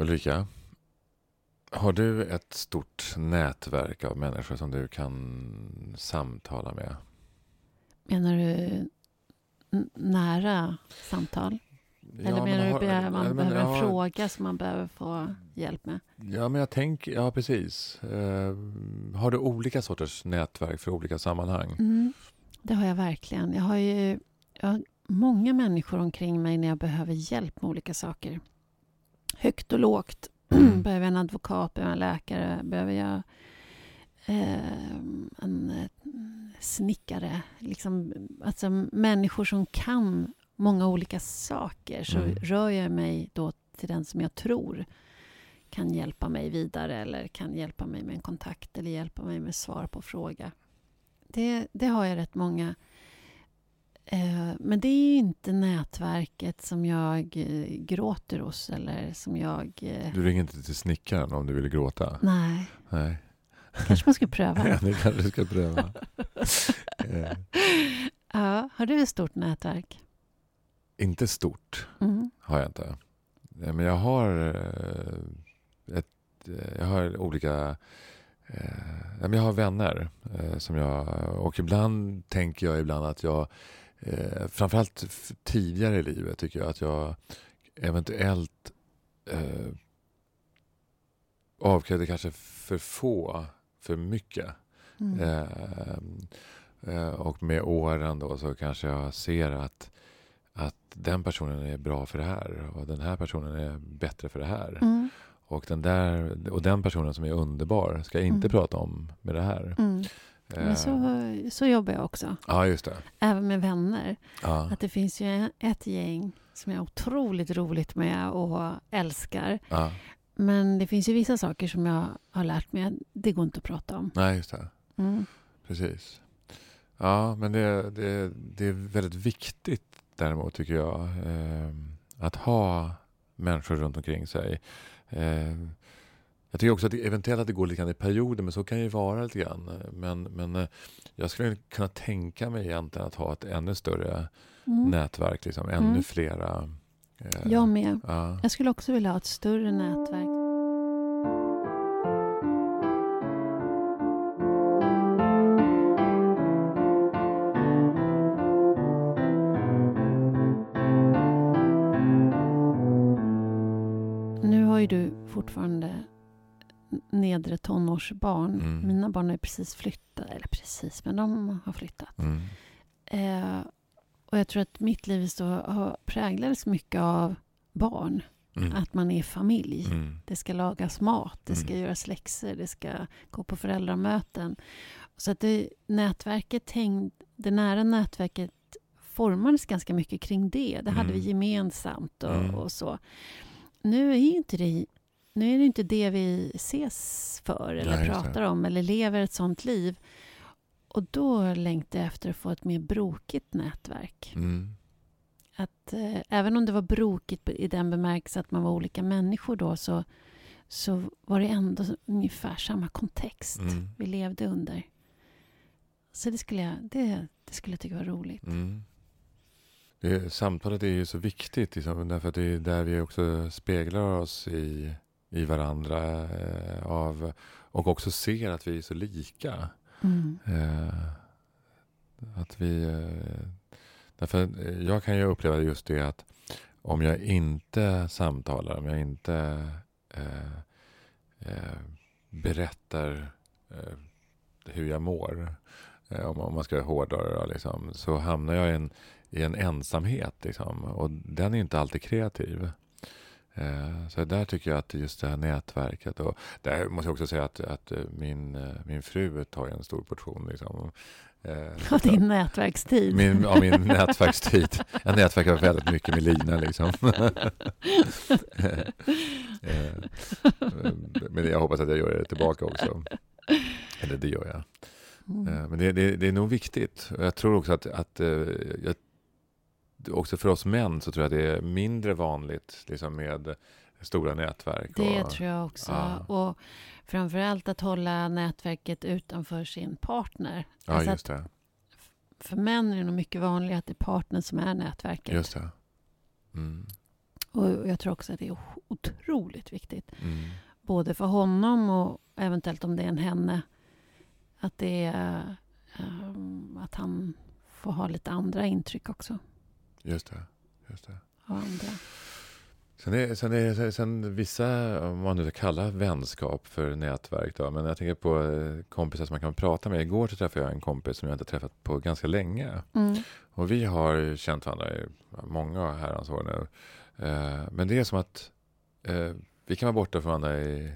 Ulrika, har du ett stort nätverk av människor som du kan samtala med? Menar du nära samtal? Eller ja, menar du att man ja, behöver en har, fråga som man behöver få hjälp med? Ja, men jag tänker, ja precis. Uh, har du olika sorters nätverk för olika sammanhang? Mm, det har jag verkligen. Jag har ju jag har många människor omkring mig när jag behöver hjälp med olika saker. Högt och lågt. Mm. behöver jag en advokat, behöver jag en läkare, behöver jag eh, en eh, snickare. Liksom, alltså människor som kan många olika saker så mm. rör jag mig då till den som jag tror kan hjälpa mig vidare eller kan hjälpa mig med en kontakt eller hjälpa mig med svar på fråga. Det, det har jag rätt många. Eh, men det är inte nätverket som jag eh, gråter hos eller som jag... Eh, du ringer inte till snickaren om du vill gråta? Nej. Nej. kanske man ska pröva. ja, det kanske ska pröva. ja, har du ett stort nätverk? Inte stort, mm. har jag inte. Men jag har, ett, jag har olika... Jag har vänner som jag... Och ibland tänker jag ibland att jag... Framförallt tidigare i livet tycker jag att jag eventuellt eh, avkrävde kanske för få, för mycket. Mm. Eh, och med åren då så kanske jag ser att att den personen är bra för det här och den här personen är bättre för det här. Mm. Och, den där, och den personen som är underbar ska inte mm. prata om med det här. Mm. Men så, eh. så jobbar jag också. Ja, just det. Även med vänner. Ja. Att det finns ju ett gäng som jag har otroligt roligt med och älskar. Ja. Men det finns ju vissa saker som jag har lärt mig att det går inte att prata om. Nej, just det. Mm. Precis. Ja, men det, det, det är väldigt viktigt däremot tycker jag. Eh, att ha människor runt omkring sig. Eh, jag tycker också att det, eventuellt att det går lite grann i perioder, men så kan det ju vara lite grann. Men, men eh, jag skulle kunna tänka mig egentligen att ha ett ännu större mm. nätverk, liksom, ännu mm. flera. Eh, jag med. Ja. Jag skulle också vilja ha ett större nätverk. Nedre tonårsbarn. Mm. Mina barn är precis flyttat, eller precis, men de har flyttat. Mm. Eh, och jag tror att mitt liv så har präglats mycket av barn. Mm. Att man är familj. Mm. Det ska lagas mat, det ska mm. göras läxor, det ska gå på föräldramöten. Så att det, nätverket hängde, det nära nätverket formades ganska mycket kring det. Det hade vi mm. gemensamt och, och så. Nu är inte det nu är det inte det vi ses för eller Nej, pratar om eller lever ett sånt liv. Och då längtar jag efter att få ett mer brokigt nätverk. Mm. Att eh, även om det var brokigt i den bemärkelsen att man var olika människor då så, så var det ändå ungefär samma kontext mm. vi levde under. Så det skulle jag, det, det skulle jag tycka var roligt. Mm. Det, samtalet är ju så viktigt, liksom, därför att det är där vi också speglar oss i i varandra eh, av, och också ser att vi är så lika. Mm. Eh, att vi... Eh, därför eh, jag kan ju uppleva just det att om jag inte samtalar, om jag inte eh, eh, berättar hur jag mår, om, om man ska hårdra det, liksom, så hamnar jag i en, i en ensamhet. Liksom, och den är inte alltid kreativ. Eh, så där tycker jag att just det här nätverket och där måste jag också säga att, att eh, min, eh, min fru tar en stor portion. Liksom. Av din nätverkstid? Min, av min nätverkstid. Jag nätverkar väldigt mycket med Lina. Liksom. Men jag hoppas att jag gör det tillbaka också. Eller det gör jag. Mm. Men det, det, det, är nog viktigt. Jag tror också att, att jag också för oss män så tror jag det är mindre vanligt liksom med stora nätverk. Det och, tror jag också. Ja. Och framförallt att hålla nätverket utanför sin partner. Ja, alltså just det. För män är det nog mycket vanligare att det är partnern som är nätverket. Just det. Mm. Och Och jag tror också att det är otroligt viktigt. Mm. Både för honom och eventuellt om det är en henne. Att det är um, att han får ha lite andra intryck också. Just det. Just det. Av andra. Sen är, sen är sen vissa, om man nu ska kalla vänskap för nätverk då, men jag tänker på eh, kompisar som man kan prata med. Igår så träffade jag en kompis som jag inte träffat på ganska länge. Mm. Och vi har känt varandra i många herrans år nu. Eh, men det är som att eh, vi kan vara borta från varandra i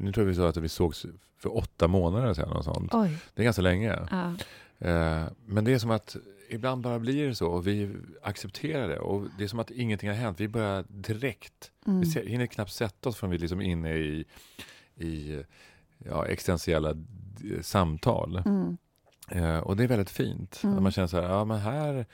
nu tror jag vi sa att vi sågs för åtta månader sedan. Och sånt. Oj. Det är ganska länge. Ja. Men det är som att ibland bara blir det så och vi accepterar det. Och det är som att ingenting har hänt. Vi börjar direkt. Mm. Vi hinner knappt sätta oss förrän vi liksom är inne i, i ja, existentiella samtal. Mm. Eh, och det är väldigt fint. Mm. man känner så här, ja men här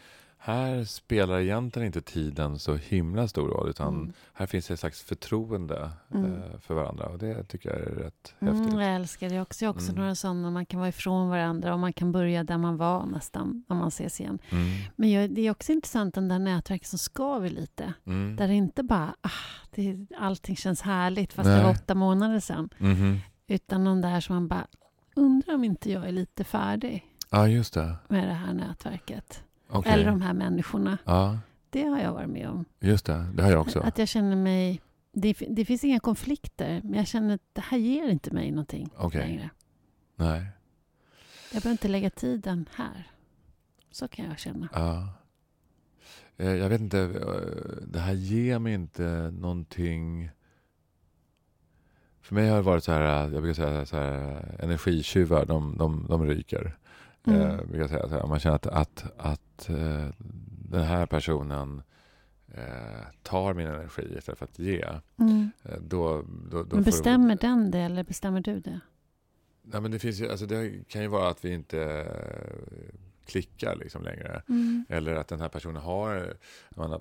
här spelar egentligen inte tiden så himla stor roll. Utan mm. här finns ett slags förtroende mm. eh, för varandra. Och det tycker jag är rätt mm, häftigt. Jag älskar det också. Jag också mm. några sådana man kan vara ifrån varandra och man kan börja där man var nästan när man ses igen. Mm. Men jag, det är också intressant den där nätverket som skaver lite. Mm. Där det inte bara, ah, det, allting känns härligt fast Nej. det var åtta månader sedan. -hmm. Utan de där som man bara, undrar om inte jag är lite färdig. Ja, just det. Med det här nätverket. Okay. Eller de här människorna. Ja. Det har jag varit med om. Just det, det har jag också. Att jag känner mig... Det, det finns inga konflikter, men jag känner att det här ger inte mig någonting okay. längre. Nej. Jag behöver inte lägga tiden här. Så kan jag känna. Ja. Eh, jag vet inte, eh, det här ger mig inte någonting... För mig har det varit så här, jag brukar säga så här, energitjuvar, de, de, de ryker. Mm. Eh, säga, så man känner att, att, att eh, den här personen eh, tar min energi istället för att ge. Mm. Eh, då, då, då men bestämmer du, den det eller bestämmer du det? Ja, men det, finns ju, alltså det kan ju vara att vi inte eh, klickar liksom längre. Mm. Eller att den här personen har, man har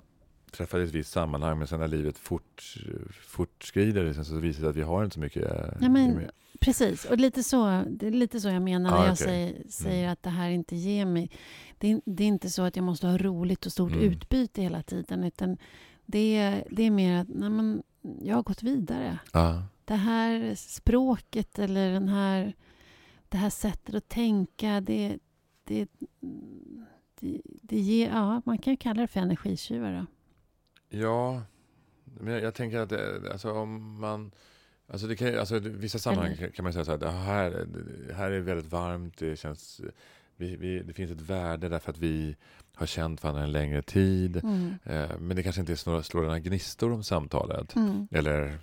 träffat i ett visst sammanhang men sen när livet fort, fortskrider liksom, så visar det sig att vi har inte så mycket. Ja, men, Precis, och lite så, det är lite så jag menar när ah, jag okay. säger, säger mm. att det här inte ger mig... Det är, det är, inte så att jag måste ha roligt och stort mm. utbyte hela tiden, utan det är, det är mer att nej, men, jag har gått vidare. Ah. Det här språket eller den här, det här sättet att tänka, det, det, det, det ger... Ja, man kan ju kalla det för energitjuvar. Ja, men jag, jag tänker att det, alltså, om man Alltså, det kan, alltså vissa sammanhang Eller? kan man säga så här, det här, det här är väldigt varmt, det känns, vi, vi, det finns ett värde därför att vi har känt varandra en längre tid. Mm. Eh, men det kanske inte slår, slår några gnistor om samtalet. Mm. Eller,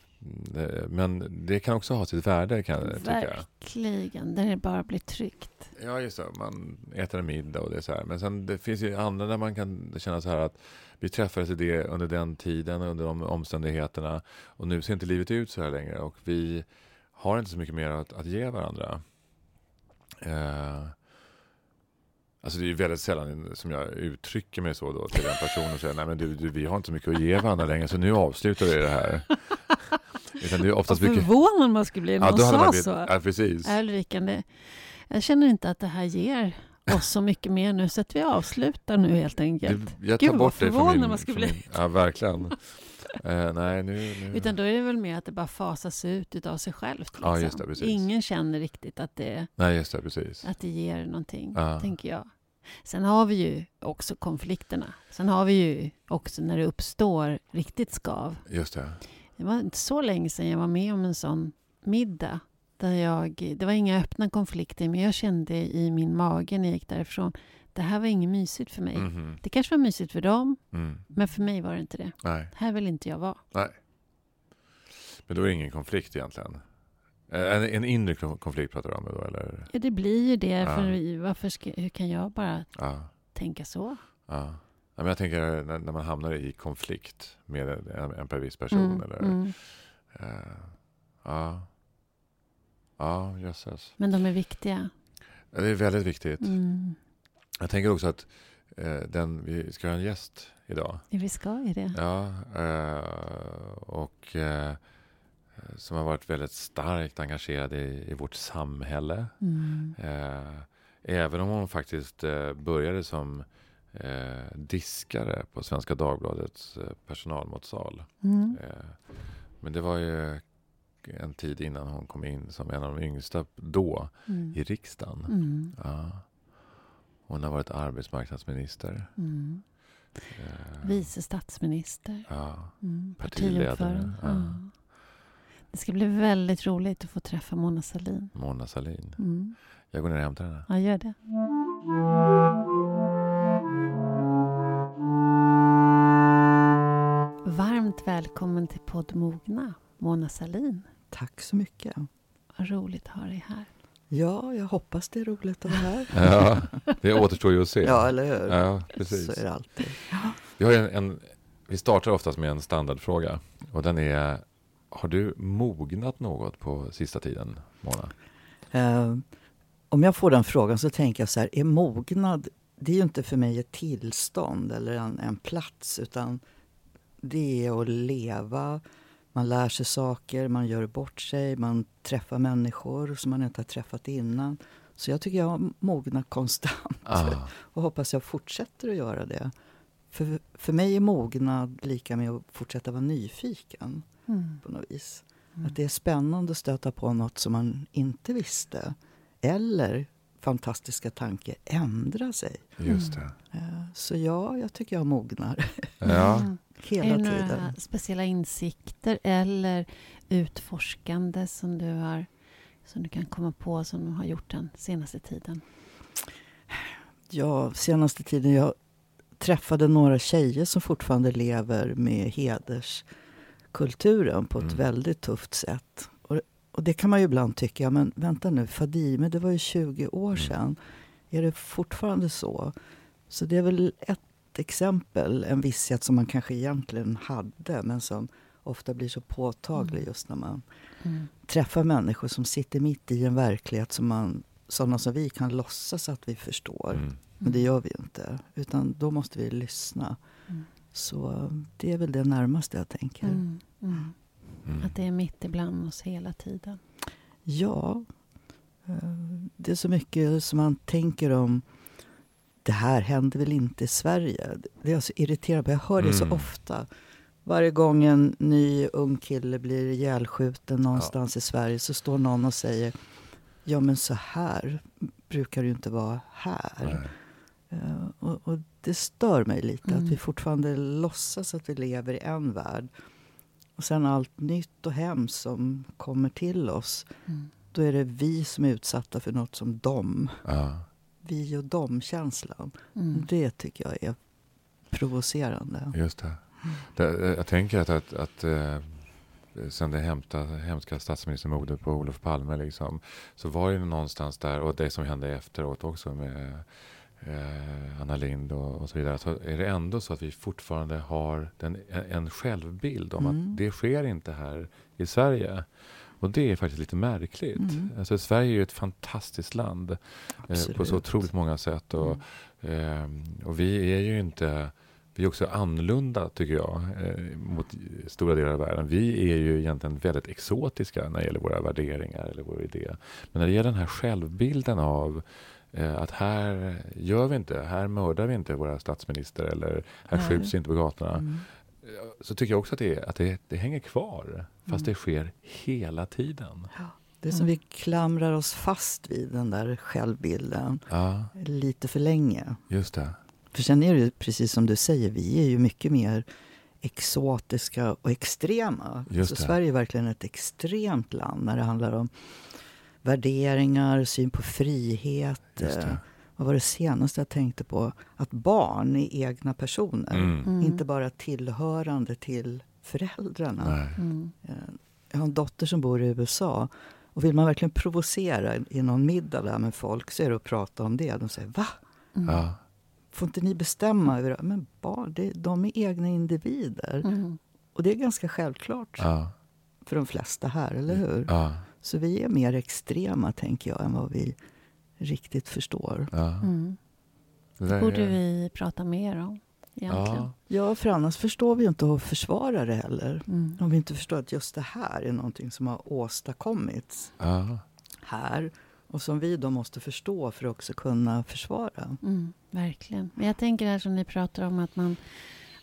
eh, men det kan också ha sitt värde kan. Verkligen, där det bara blir tryggt. Ja, just det. Man äter en middag och det är så här. Men sen det finns ju andra där man kan känna så här att vi träffades i det under den tiden, under de omständigheterna. Och nu ser inte livet ut så här längre och vi har inte så mycket mer att, att ge varandra. Eh, alltså det är väldigt sällan som jag uttrycker mig så då till en person och säger nej men du, du vi har inte så mycket att ge varandra längre så nu avslutar vi det här. Utan det är oftast Vad mycket... förvånad man skulle bli när ja, någon sa blivit... så. Ja, precis. Ulrika, jag känner inte att det här ger oss så mycket mer nu, så att vi avslutar nu helt enkelt. jag tar Gud, bort det från min, man skulle bli. Min, ja, verkligen. uh, nej, nu, nu. Utan då är det väl mer att det bara fasas ut av sig självt. Liksom. Ja, just det. Ingen känner riktigt att det, nej, just det, precis. Att det ger någonting, uh. tänker jag. Sen har vi ju också konflikterna. Sen har vi ju också när det uppstår riktigt skav. Just det. Det var inte så länge sedan jag var med om en sån middag där jag, det var inga öppna konflikter, men jag kände i min mage när jag gick därifrån, det här var inget mysigt för mig. Mm. Det kanske var mysigt för dem, mm. men för mig var det inte det. Nej. Här vill inte jag vara. Nej. Men då är det ingen konflikt egentligen? En, en inre konflikt pratar du om då, eller? Ja, det blir ju det. Ja. För varför ska, hur kan jag bara ja. tänka så? Ja. men jag tänker när, när, man hamnar i konflikt med en, en, viss person. Mm. Eller. Uh, ja. Ja, jösses. Men de är viktiga. Ja, det är väldigt viktigt. Mm. Jag tänker också att eh, den, vi ska ha en gäst idag. Ja, vi ska ju det. Ja, eh, och eh, som har varit väldigt starkt engagerad i, i vårt samhälle. Mm. Eh, även om hon faktiskt eh, började som eh, diskare på Svenska Dagbladets personalmatsal. Mm. Men det var ju en tid innan hon kom in som en av de yngsta då Mm. i riksdagen. Mm. Ja. Hon har varit arbetsmarknadsminister. Mm. Eh, Vice statsminister. ja. Mm. Partiledare, ja. Det ska bli väldigt roligt att få träffa Mona Sahlin. Mona Sahlin. Mm. Jag går ner och hämtar henne. Ja, gör det. Varmt välkommen till podd Mogna, Mona Sahlin. Tack så mycket. Vad roligt att ha dig här. Ja, jag hoppas det är roligt att vara här. Ja, det återstår ju att se. Ja, eller hur? Ja, precis. Så är det alltid. Vi, har en, en, vi startar oftast med en standardfråga. Och den är, har du mognat något på sista tiden, Mona? Eh, om jag får den frågan så tänker jag så här, är mognad, det är ju inte för mig ett tillstånd eller en, en plats, utan det är att leva, man lär sig saker, man gör bort sig, man träffar människor som man inte har träffat innan. Så jag tycker jag har mognat konstant Ah, och hoppas jag fortsätter att göra det. För, för mig är mognad lika med att fortsätta vara nyfiken Mm. på något vis. Mm. Att det är spännande att stöta på något som man inte visste. Eller fantastiska tanke ändra sig. just det. Eh, Så ja, jag tycker jag mognar Ja, hela är det tiden. några speciella insikter eller utforskande som du, har, som du kan komma på som du har gjort den senaste tiden? Ja, senaste tiden jag träffade några tjejer som fortfarande lever med hederskulturen på ett Mm. väldigt tufft sätt. Och, det kan man ju ibland tycka, ja, men vänta nu, Fadime, det var ju 20 år Mm. sedan. Är det fortfarande så? Så det är väl ett exempel, en visshet som man kanske egentligen hade, men som ofta blir så påtaglig Mm. just när man Mm. träffar människor som sitter mitt i en verklighet som man, sådana som vi kan låtsas att vi förstår. mm. Men det gör vi inte. Utan då måste vi lyssna. Mm. Så det är väl det närmaste jag tänker. Mm. Mm. Mm. Att det är mitt ibland oss hela tiden. Ja. eh, Det är så mycket som man tänker om det här händer väl inte i Sverige. Det är jag så irriterad på. Jag hör det så Mm. ofta. Varje gång en ny ung kille blir ihjälskjuten någonstans i Sverige så står någon och säger Ja men så här brukar det ju inte vara här. Eh, och, och det stör mig lite Mm. att vi fortfarande låtsas att vi lever i en värld. Och sen allt nytt och hemskt som kommer till oss, Mm. då är det vi som är utsatta för något som de. Ja. Vi och dem-känslan. Mm. Det tycker jag är provocerande. Just det. det. Jag tänker att, att, att eh, sen det hemska, hemska statsministermordet på Olof Palme liksom, så var det någonstans där, och det som hände efteråt också med eh, Anna Lind och, och så vidare, så är det ändå så att vi fortfarande har den, en, självbild om Mm. att det sker inte här i Sverige. Och det är faktiskt lite märkligt. Mm. Alltså, Sverige är ju ett fantastiskt land eh, på så otroligt många sätt. Och, Ehm, och vi är ju inte, vi är också annorlunda tycker jag eh, mot stora delar av världen. Vi är ju egentligen väldigt exotiska när det gäller våra värderingar eller vår idé. Men när det gäller den här självbilden av eh, att här gör vi inte, här mördar vi inte våra statsminister eller här Nej. skjuts inte på gatorna. Mm. Så tycker jag också att det, att det, det hänger kvar. Fast Mm. det sker hela tiden. Det är som vi klamrar oss fast vid den där självbilden Ja, lite för länge. just det. För sen är det ju precis som du säger, vi är ju mycket mer exotiska och extrema. Just så det. Sverige är verkligen ett extremt land när det handlar om värderingar, syn på frihet. Eh, Vad var det senaste jag tänkte på? Att barn är egna personer. Mm. Mm. Inte bara tillhörande till föräldrarna. Mm. Eh, Jag har en dotter som bor i USA. Och vill man verkligen provocera i någon middag där med folk så är det att prata om det. De säger va? Mm. Ja, Får inte ni bestämma över det? Men barn, det, de är egna individer. Mm. Och det är ganska självklart ja, för de flesta här, eller hur? ja, Så vi är mer extrema, tänker jag, än vad vi riktigt förstår. ja. Mm. Det borde är- vi prata mer om egentligen. Ja, Ja, för annars förstår vi inte att försvara det heller. Mm. Om vi inte förstår att just det här är någonting som har åstadkommits ja, här. Och som vi då måste förstå för att också kunna försvara. Mm, verkligen. Men jag tänker här som ni pratar om att, man,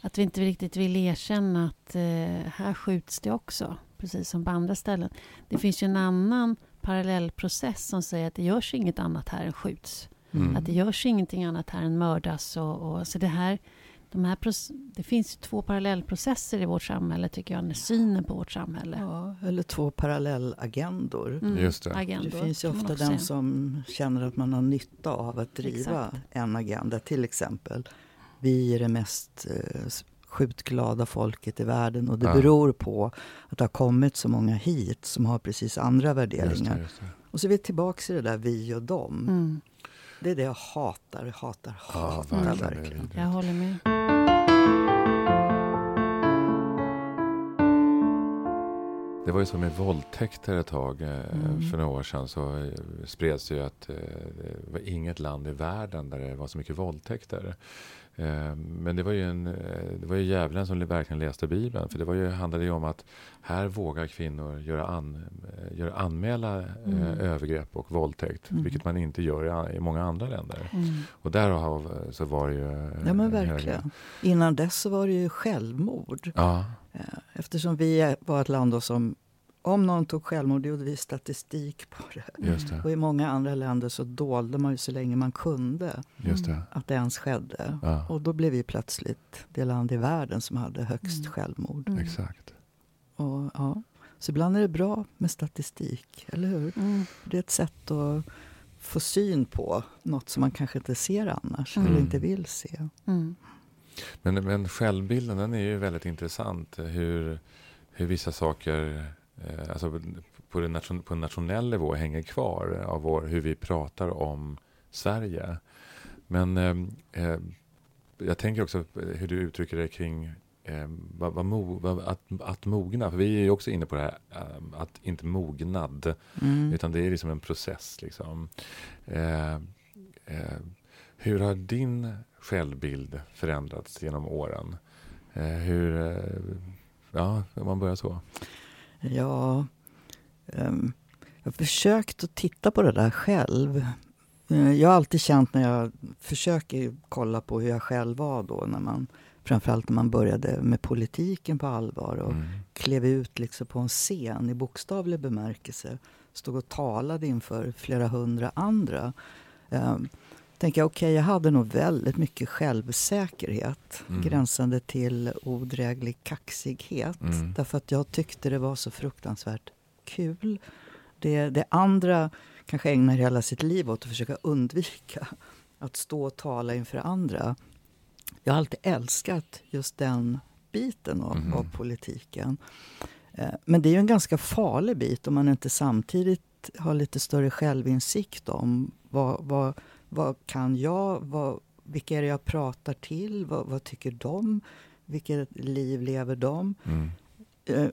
att vi inte riktigt vill erkänna att eh, här skjuts det också, precis som på andra ställen. Det finns ju en annan parallellprocess som säger att det görs inget annat här än skjuts. Mm. Att det görs ingenting annat här än mördas. Och, och, så det här, de här det finns två parallellprocesser i vårt samhälle, tycker jag, med synen på vårt samhälle. Ja, eller två parallellagendor. Mm. Just det. Agendor, det finns ju ofta den som känner att man har nytta av att driva Exakt. en agenda. Till exempel, vi är det mest skjutglada folket i världen och det ja. beror på att det har kommit så många hit som har precis andra värderingar. Just det, just det. Och så är vi tillbaka i det där vi och dem. Mm. Det är det jag hatar, hatar, hatar ja, verkligen. verkligen. Jag håller med. Det var ju så med våldtäkter ett tag. Eh, mm. För några år sedan så eh, spreds det ju att eh, det var inget land i världen där det var så mycket våldtäkter. Eh, men det var ju, en, eh, det var ju djävulen som verkligen läste Bibeln. För det var ju, handlade ju om att här vågar kvinnor göra, an, eh, göra anmäla mm. övergrepp och våldtäkt. Mm. Vilket man inte gör i, i många andra länder. Mm. Och därav så var det ju... Ja men verkligen. Innan dess så var det ju självmord. Ja. Eftersom vi var ett land som om någon tog självmord gjorde vi statistik på det. det. Och i många andra länder så dolde man ju så länge man kunde det. att det ens skedde. Ja. Och då blev vi plötsligt det land i världen som hade högst mm. självmord. Mm. Exakt. Och, ja. Så ibland är det bra med statistik, eller hur? Mm. Det är ett sätt att få syn på något som man kanske inte ser annars, eller mm. inte vill se. Mm. Men, men självbilden den är ju väldigt intressant. Hur, hur vissa saker alltså på, nation, på en nationell nivå hänger kvar av vår, hur vi pratar om Sverige. Men eh, eh jag tänker också hur du uttrycker det kring eh, vad, vad mo, vad, att, att mogna. För vi är ju också inne på det här eh, att inte mognad. Mm. Utan det är liksom en process. Liksom. Eh, eh, hur har din självbild förändrats genom åren? Eh, hur, ja, om man börjar så. Ja, um, jag har försökt att titta på det där själv. Uh, jag har alltid känt när jag försöker kolla på hur jag själv var då, när man, framförallt när man började med politiken på allvar och mm. klev ut liksom på en scen i bokstavlig bemärkelse. Stod och talade inför flera hundra andra. Um, tänker jag, okej, okay, jag hade nog väldigt mycket självsäkerhet mm. gränsande till odräglig kaxighet. Mm. Därför att jag tyckte det var så fruktansvärt kul. Det, det andra kanske ägnar hela sitt liv åt att försöka undvika att stå och tala inför andra. Jag har alltid älskat just den biten av, mm. av politiken. Eh, men det är ju en ganska farlig bit om man inte samtidigt har lite större självinsikt om vad, vad vad kan jag? Vad, vilka är det jag pratar till? Vad, vad tycker de? Vilket liv lever de? Mm. Eh,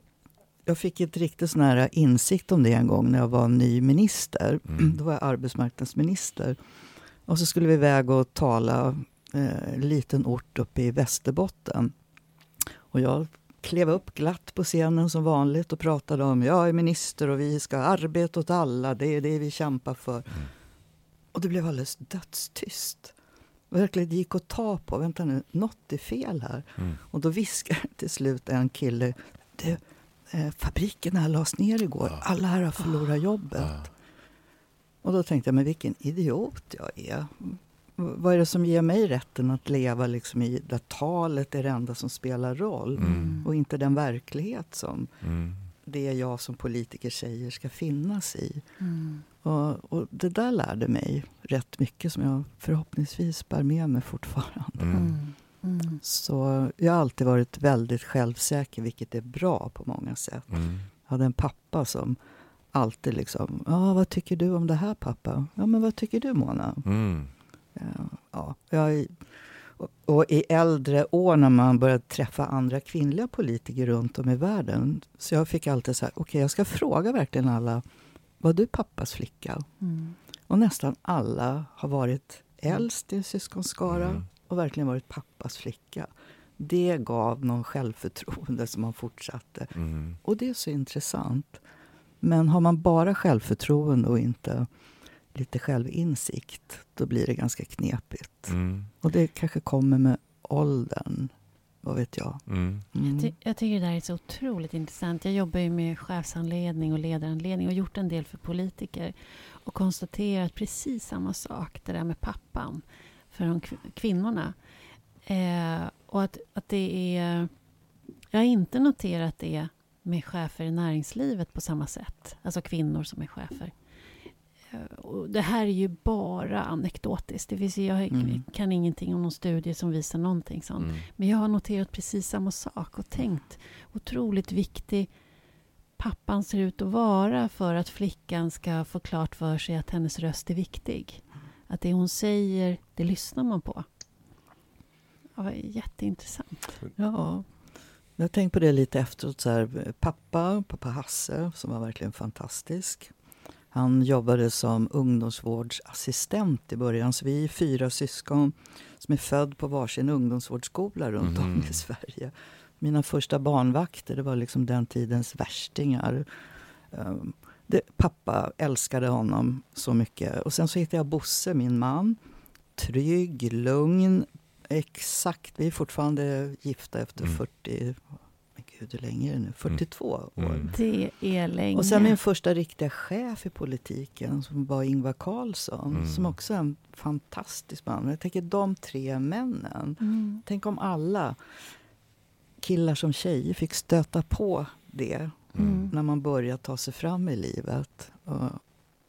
jag fick ett riktigt sån här insikt om det en gång när jag var ny minister. Mm. Då var jag arbetsmarknadsminister. Och så skulle vi iväg och tala eh, en liten ort uppe i Västerbotten. Och jag klev upp glatt på scenen som vanligt och pratade om jag är minister och vi ska arbeta åt alla, det är det vi kämpar för. Mm. Och det blev alldeles dödstyst. Verkligen, det gick att ta på. Vänta nu, något är fel här. Mm. Och då viskar till slut en kille. Det, eh, fabriken här lades ner igår. Ja. Alla här har förlorat jobbet. Ja. Och då tänkte jag, men vilken idiot jag är. Vad är det som ger mig rätten att leva liksom i där talet är det enda som spelar roll mm. och inte den verklighet som mm. det jag som politiker säger ska finnas i. Mm. Och, och, det där lärde mig rätt mycket som jag förhoppningsvis bär med mig fortfarande. Mm. mm. Mm. Så jag har alltid varit väldigt självsäker, vilket är bra på många sätt. Mm. Jag hade en pappa som alltid liksom, ja, vad tycker du om det här pappa? Ja, men vad tycker du Mona? Mm. Ja, jag, och, och i äldre år när man började träffa andra kvinnliga politiker runt om i världen, så jag fick alltid så här, okej, okay, jag ska fråga verkligen alla var du pappas flicka? Mm. Och nästan alla har varit äldst i en syskonskara mm. och verkligen varit pappas flicka. Det gav någon självförtroende som man fortsatte. Mm. Och det är så intressant. Men har man bara självförtroende och inte lite självinsikt, då blir det ganska knepigt. Mm. Och det kanske kommer med åldern. Vad vet jag? Mm. Mm. Jag, ty jag, tycker det där är så otroligt intressant. Jag jobbar ju med chefsanledning och ledaranledning och gjort en del för politiker och konstaterat precis samma sak, det där med pappan för de kvinnorna. Eh, och att, att det är... Jag har inte noterat det med chefer i näringslivet på samma sätt. Alltså kvinnor som är chefer. Eh, och det här är ju bara anekdotiskt. Det finns, jag mm. kan ingenting om någon studie som visar någonting sånt. Mm. Men jag har noterat precis samma sak och tänkt otroligt viktig pappan ser ut att vara för att flickan ska få klart för sig att hennes röst är viktig. Att det hon säger, det lyssnar man på. Ja, jätteintressant. Ja, jag har tänkt på det lite efteråt. Så här, pappa, pappa Hasse, som var verkligen fantastisk. Han jobbade som ungdomsvårdsassistent i början. Så vi är fyra syskon som är född på varsin ungdomsvårdsskola runt mm. om i Sverige. Mina första barnvakter, det var liksom den tidens värstingar. Um, det, pappa älskade honom så mycket. Och sen så hittade jag Bosse, min man. Trygg, lugn, exakt. Vi är fortfarande gifta efter mm. 40 gud hur länge är det nu? 42 mm. år. Mm. Det är länge. Och sen min första riktiga chef i politiken som var Ingvar Carlsson. Mm. Som också är en fantastisk man. Jag tänker de tre männen. Mm. Tänk om alla killar som tjejer fick stöta på det mm. när man börjar ta sig fram i livet. Och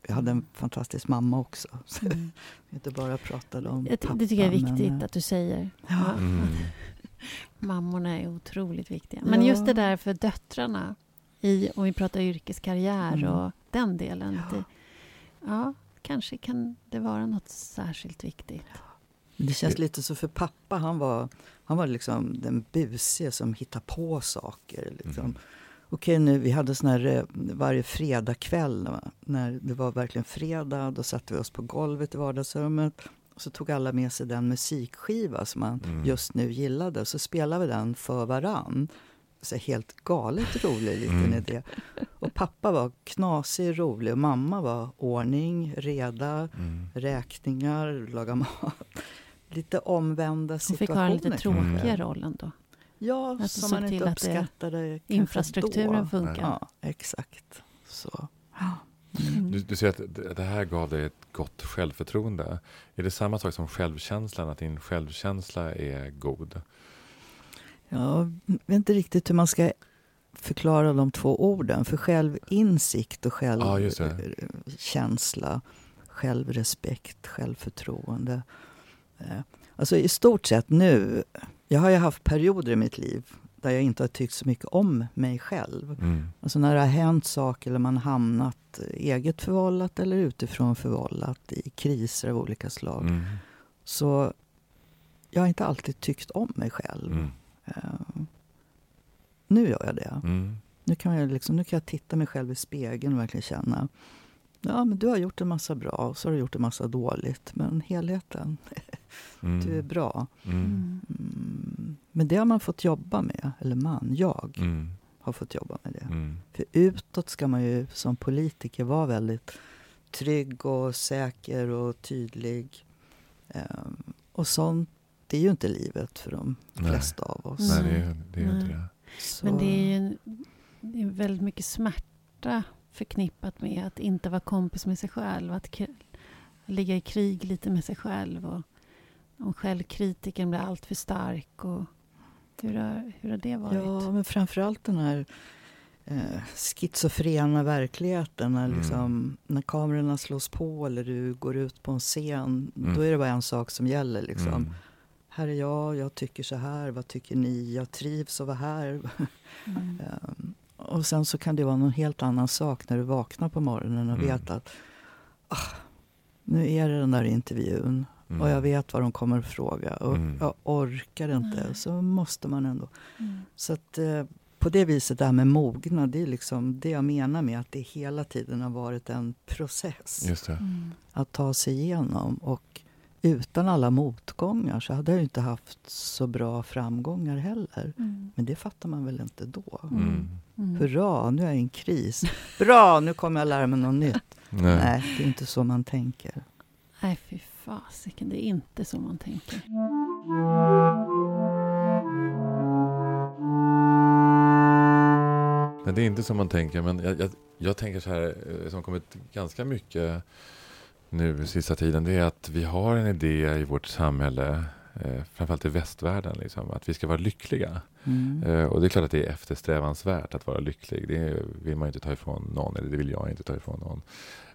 jag hade en fantastisk mamma också. Så mm. inte bara pratade om jag, pappa. Det tycker jag är viktigt men, att du säger. Ja. Mm. Mammorna är otroligt viktiga. Men ja. just det där för döttrarna, i, om vi pratar yrkeskarriär mm. och den delen. Ja. Det, ja, kanske kan det vara något särskilt viktigt. Det känns lite så för pappa, han var, han var liksom den busige som hittar på saker. Liksom. Mm. Okej, nu, vi hade sån här eh, varje fredagkväll, när det var verkligen fredag, då satte vi oss på golvet i vardagsrummet och så tog alla med sig den musikskiva som man mm. just nu gillade. Så spelade vi den för varann. Så helt galet rolig liten mm. idé. Och pappa var knasig, rolig och mamma var ordning, reda, mm. räkningar, laga mat. Lite omvända situationer. Hon fick ha en lite tråkiga mm. roll ändå. Ja, att som man inte uppskattade infrastrukturen då. funkar. Ja, exakt. Så. Mm. Du, du säger att det här gav dig ett gott självförtroende. Är det samma sak som självkänslan, att din självkänsla är god? Jag vet inte riktigt hur man ska förklara de två orden. För självinsikt och självkänsla, ja, självrespekt, självförtroende. Eh, alltså i stort sett nu, jag har ju haft perioder i mitt liv där jag inte har tyckt så mycket om mig själv. Mm. Alltså när det har hänt saker eller man hamnat eget förvållat eller utifrån förvållat i kriser av olika slag. Mm. Så jag har inte alltid tyckt om mig själv. Mm. Uh, nu gör jag det. Mm. Nu, kan jag liksom, nu kan jag titta mig själv i spegeln och verkligen känna Ja, men du har gjort en massa bra och så har du gjort en massa dåligt. Men helheten, mm. du är bra. Men det har man fått jobba med, eller man, jag mm. har fått jobba med det. Mm. För utåt ska man ju som politiker vara väldigt trygg och säker och tydlig. Um, och sånt, det är ju inte livet för de flesta Nej. av oss. Nej, det är, det är inte det. Så. Men det är ju det är väldigt mycket smärta förknippat med att inte vara kompis med sig själv. Att ligga i krig lite med sig själv. Och om självkritiken blir allt för stark. Och hur, har, hur har det varit? Ja, men framförallt den här eh, schizofrena verkligheten. När, mm. liksom, när kamerorna slås på eller du går ut på en scen. Mm. Då är det bara en sak som gäller. Liksom. Mm. Här är jag, jag tycker så här. Vad tycker ni? Jag trivs att vara här. Mm. um, Och sen så kan det vara någon helt annan sak när du vaknar på morgonen och mm. vet att ah, nu är det den där intervjun mm. och jag vet vad de kommer att fråga och mm. jag orkar inte. Mm. Så måste man ändå. Mm. Så att eh, på det viset, det här med mognad, det är liksom det jag menar med att det hela tiden har varit en process. Mm. Att ta sig igenom. Och utan alla motgångar så hade jag inte haft så bra framgångar heller. Mm. Men det fattar man väl inte då. Mm. Mm. Hurra, nu är jag i en kris. Bra, nu kommer jag lära mig något nytt. Nej. Nej, det är inte så man tänker. Nej, fy fasiken, det är inte så man tänker. Nej, det är inte så man tänker, men jag, jag, jag tänker så här, eh, som kommit ganska mycket nu sista tiden, det är att vi har en idé i vårt samhälle, eh, framförallt i västvärlden, liksom, att vi ska vara lyckliga. Mm. Eh, och det är klart att det är eftersträvansvärt att vara lycklig. Det vill man inte ta ifrån någon, eller det vill jag inte ta ifrån någon.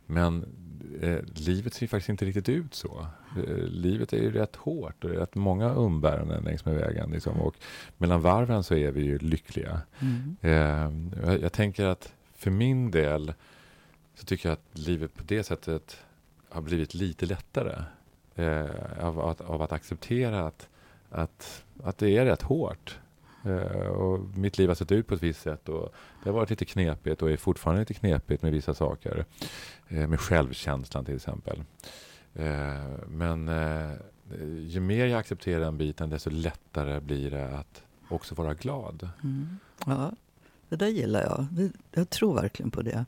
Men eh, livet ser faktiskt inte riktigt ut så. Eh, livet är ju rätt hårt och det är rätt många umbäranden längs med vägen. Liksom. Och mellan varven så är vi ju lyckliga. Mm. Eh, jag, jag, tänker att för min del så tycker jag att livet på det sättet har blivit lite lättare. Eh, av, att, av att acceptera att, att, att det är rätt hårt. Uh, och mitt liv har sett ut på ett visst sätt och det har varit lite knepigt och är fortfarande lite knepigt med vissa saker. Uh, med självkänslan till exempel. Uh, men ju mer jag accepterar den biten desto lättare blir det att också vara glad. Mm. Ja, det där gillar jag. Jag tror verkligen på det.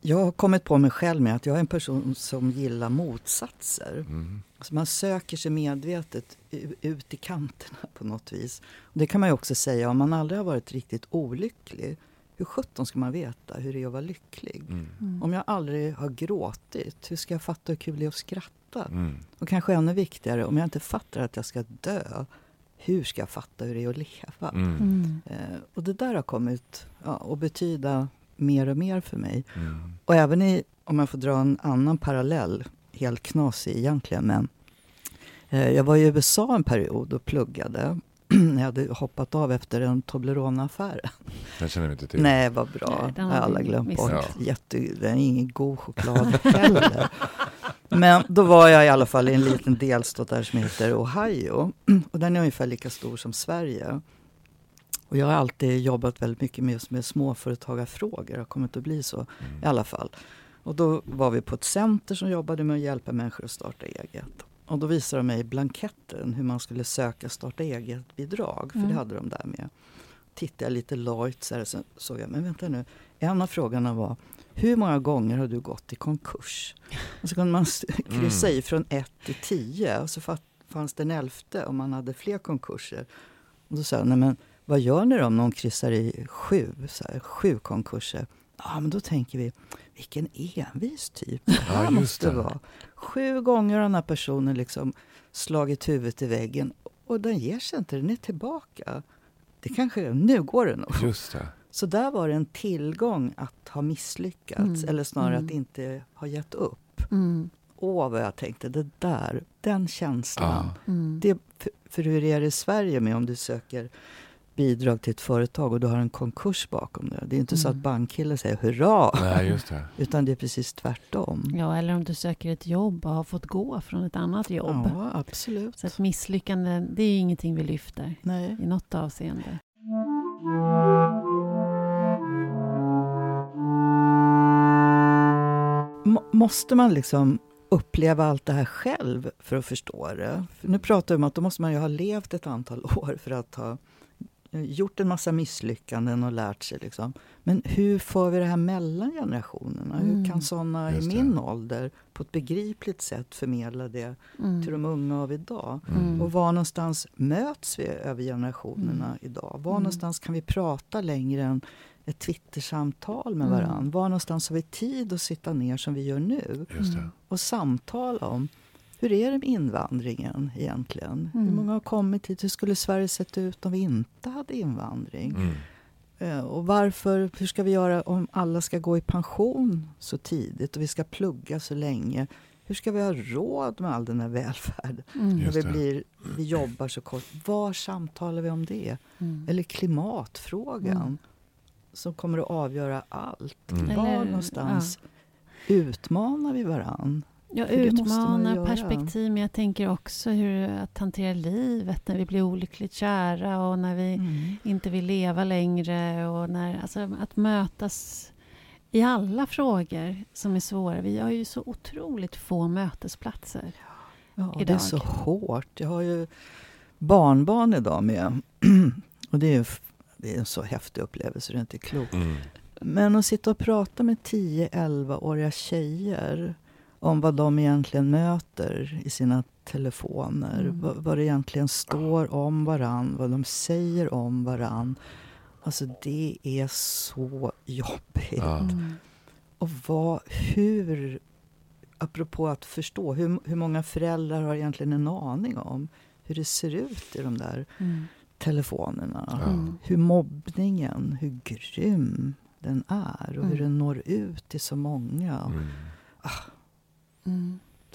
Jag har kommit på mig själv med att jag är en person som gillar motsatser. Mm. Alltså man söker sig medvetet ut i kanterna på något vis. Det kan man ju också säga om man aldrig har varit riktigt olycklig. Hur sjutton ska man veta hur det är att vara lycklig? Mm. Mm. Om jag aldrig har gråtit, hur ska jag fatta hur kul det är att skratta? Mm. Och kanske ännu viktigare, om jag inte fattar att jag ska dö, hur ska jag fatta hur det är att leva? Mm. Mm. Eh, och det där har kommit ja, att betyda mer och mer för mig. Mm. Och även i, om jag får dra en annan parallell, helt knasig egentligen, men eh, jag var i USA en period och pluggade. jag hade hoppat av efter en Toblerone-affären. Den känner vi inte till. Nej, vad bra. Nej, har alla glömt bort. Ja. Jätte, det är ingen god choklad heller. Men då var jag i alla fall i en liten delstat där som heter Ohio. Och den är ungefär lika stor som Sverige. Och jag har alltid jobbat väldigt mycket med, med småföretagarfrågor. Det har kommit att bli så mm. i alla fall. Och då var vi på ett center som jobbade med att hjälpa människor att starta eget. Och då visade de mig blanketten hur man skulle söka starta eget-bidrag. För mm. det hade de där med. Tittade jag lite lojt så, här, så såg jag, men vänta nu. En av frågorna var, hur många gånger har du gått i konkurs? Och så kunde man kryssa mm. i från 1 till 10 och så fanns det en elfte om man hade fler konkurser. Och då sa jag, nej men vad gör ni då om någon kryssar i sju, så här, sju konkurser? Ja, men då tänker vi, vilken envis typ. Det här ja, måste det. vara. Sju gånger har den här personen liksom slagit huvudet i väggen och den ger sig inte, den är tillbaka. Det kanske, nu går det nog. Just det. Så där var det en tillgång att ha misslyckats, mm. eller snarare mm. att inte ha gett upp. Mm. Åh, vad jag tänkte, det där, den känslan. Ah. Det, för, för hur är det i Sverige med om du söker bidrag till ett företag och du har en konkurs bakom det. Det är inte mm. så att mm. bankkillen säger hurra. Nej, just det. Utan det är precis tvärtom. Ja, eller om du söker ett jobb och har fått gå från ett annat jobb. Ja, absolut. Så ett misslyckande, det är ingenting vi lyfter Nej. i något avseende. måste man liksom uppleva allt det här själv för att förstå det? För nu pratar vi om att då måste man ju ha levt ett antal år för att ha gjort en massa misslyckanden och lärt sig. Liksom. Men hur får vi det här mellan generationerna? Mm. Hur kan sådana i min ålder på ett begripligt sätt förmedla det mm. till de unga av idag? Mm. Och var någonstans möts vi över generationerna mm. idag? Var mm. någonstans kan vi prata längre än ett Twittersamtal med mm. varandra? Var någonstans har vi tid att sitta ner som vi gör nu? Och samtala om hur är det med invandringen egentligen? Mm. Hur många har kommit hit? Hur skulle Sverige sett ut om vi inte hade invandring? Mm. Eh, och varför, hur ska vi göra om alla ska gå i pension så tidigt och vi ska plugga så länge? Hur ska vi ha råd med all den här välfärden? Mm. När vi, blir, vi jobbar så kort. Var samtalar vi om det? Mm. Eller klimatfrågan mm. som kommer att avgöra allt. Mm. Var någonstans ja. utmanar vi varann? Ja, utmana perspektiv, men jag tänker också hur att hantera livet när vi blir olyckligt kära och när vi mm. inte vill leva längre. Och när, alltså, att mötas i alla frågor som är svåra. Vi har ju så otroligt få mötesplatser ja, idag. Det är så hårt. Jag har ju barnbarn idag med. Och det är, det är en så häftig upplevelse, det är inte klokt. Mm. Men att sitta och prata med 10-11-åriga tjejer om vad de egentligen möter i sina telefoner. Mm. Vad, vad det egentligen står om varann, vad de säger om varann. Alltså det är så jobbigt. Mm. Och vad, hur, apropå att förstå, hur, hur många föräldrar har egentligen en aning om hur det ser ut i de där mm. telefonerna? Mm. Hur mobbningen, hur grym den är och hur mm. den når ut till så många. Mm. Ah.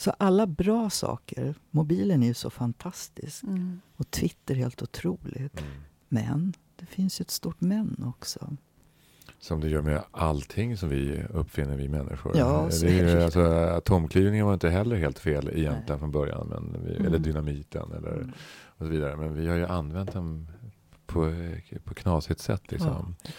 Så alla bra saker. Mobilen är ju så fantastisk. Mm. Och Twitter helt otroligt. Mm. Men det finns ju ett stort men också. Som det gör med allting som vi uppfinner, vi människor. Ja, det är, alltså, atomklyvningen var inte heller helt fel egentligen Nej. från början. Men vi, mm. Eller dynamiten eller mm. och så vidare. Men vi har ju använt den på, på knasigt sätt. Liksom. Ja,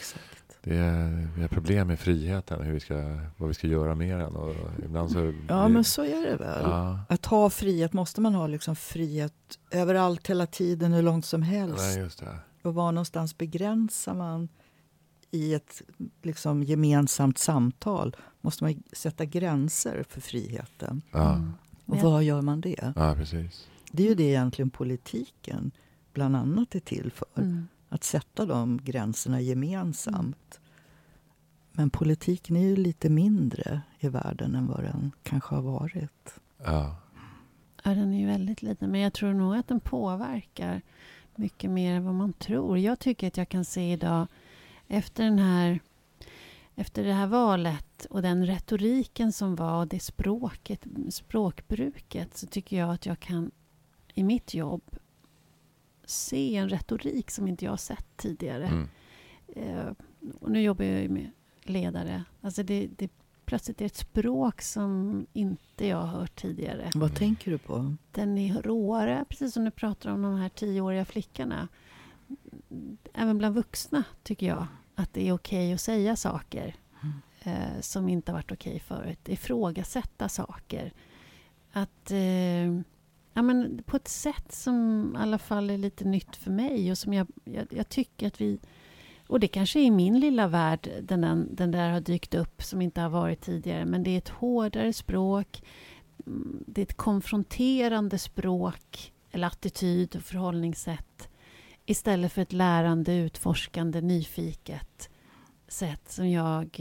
det är, vi har problem med friheten, hur vi ska, vad vi ska göra med den. Och ibland så ja, vi, men så är det väl. Ja. Att ha frihet, måste man ha liksom frihet överallt, hela tiden, hur långt som helst? Nej, just det. Och var någonstans begränsar man i ett liksom, gemensamt samtal? Måste man sätta gränser för friheten? Ja. Mm. Och var gör man det? Ja, precis. Det är ju det egentligen politiken bland annat är till för. Mm. Att sätta de gränserna gemensamt. Men politiken är ju lite mindre i världen än vad den kanske har varit. Ja. Ja, den är ju väldigt liten. Men jag tror nog att den påverkar mycket mer än vad man tror. Jag tycker att jag kan se idag, efter den här efter det här valet och den retoriken som var och det språket, språkbruket så tycker jag att jag kan i mitt jobb se en retorik som inte jag har sett tidigare. Mm. Uh, och nu jobbar jag ju med ledare. Alltså det, det plötsligt är ett språk som inte jag har hört tidigare. Vad tänker du på? Den är råare, precis som du pratar om de här tioåriga flickorna. Även bland vuxna tycker jag att det är okej okay att säga saker mm. eh, som inte har varit okej okay förut. Ifrågasätta saker. Att eh, ja, men på ett sätt som i alla fall är lite nytt för mig och som jag, jag, jag tycker att vi... Och det kanske är i min lilla värld den, den, den där har dykt upp som inte har varit tidigare. Men det är ett hårdare språk. Mm, det är ett konfronterande språk eller attityd och förhållningssätt istället för ett lärande, utforskande, nyfiket sätt som jag,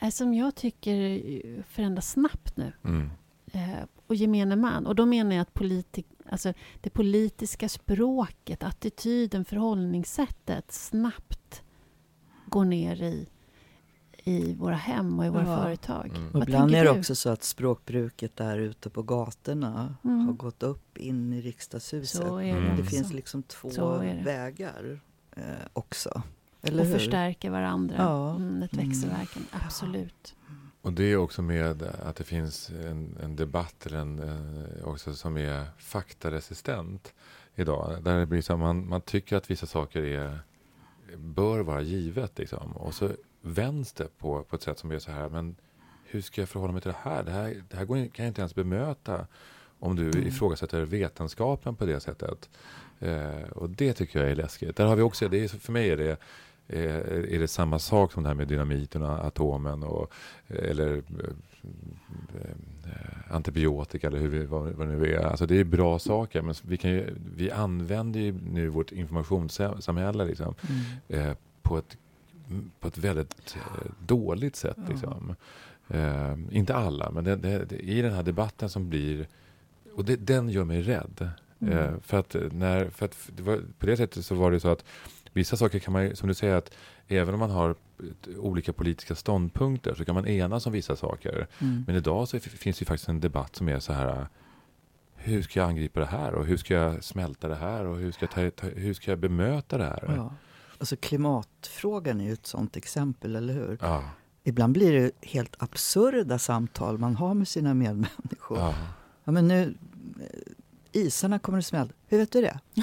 eh, som jag tycker förändras snabbt nu. Mm. Eh, och gemene man. Och då menar jag att politik, alltså det politiska språket, attityden, förhållningssättet snabbt går ner i, i våra hem och i våra ja. företag. Mm. Och ibland är det du? också så att språkbruket där ute på gatorna mm. har gått upp in i riksdagshuset. Så är det, mm. det finns liksom två vägar eh, också. Eller och hur? förstärker varandra. Ja. Mm, ett växelverkan, absolut. Och det är också med att det finns en, en debatt eller en, eh, också som är faktaresistent idag. Där det blir så man, man tycker att vissa saker är, bör vara givet. Liksom. Och så vänds det på, på ett sätt som är så här. Men hur ska jag förhålla mig till det här? Det här, det här går, kan jag inte ens bemöta om du mm. ifrågasätter vetenskapen på det sättet. Eh, och det tycker jag är läskigt. Där har vi också, det är, för mig är det är det samma sak som det här med dynamiten och atomen och, eller eh, antibiotika eller hur vi, vad, vad det nu är. Alltså det är bra saker men vi, kan ju, vi använder ju nu vårt informationssamhälle liksom, mm. eh, på, ett, på ett väldigt eh, dåligt sätt. Liksom. Eh, inte alla, men det, det, det, i den här debatten som blir... Och den gör mig rädd. Mm. Eh, för att, när, för att var, på det sättet så var det så att Vissa saker kan man som du säger, att även om man har olika politiska ståndpunkter så kan man enas om vissa saker. Mm. Men idag så finns det faktiskt en debatt som är så här hur ska jag angripa det här och hur ska jag smälta det här och hur ska jag, ta, hur ska jag bemöta det här? Ja. Alltså klimatfrågan är ju ett sånt exempel, eller hur? Ja. Ibland blir det helt absurda samtal man har med sina medmänniskor. Ja. ja men nu, isarna kommer att smälta. Hur vet du det?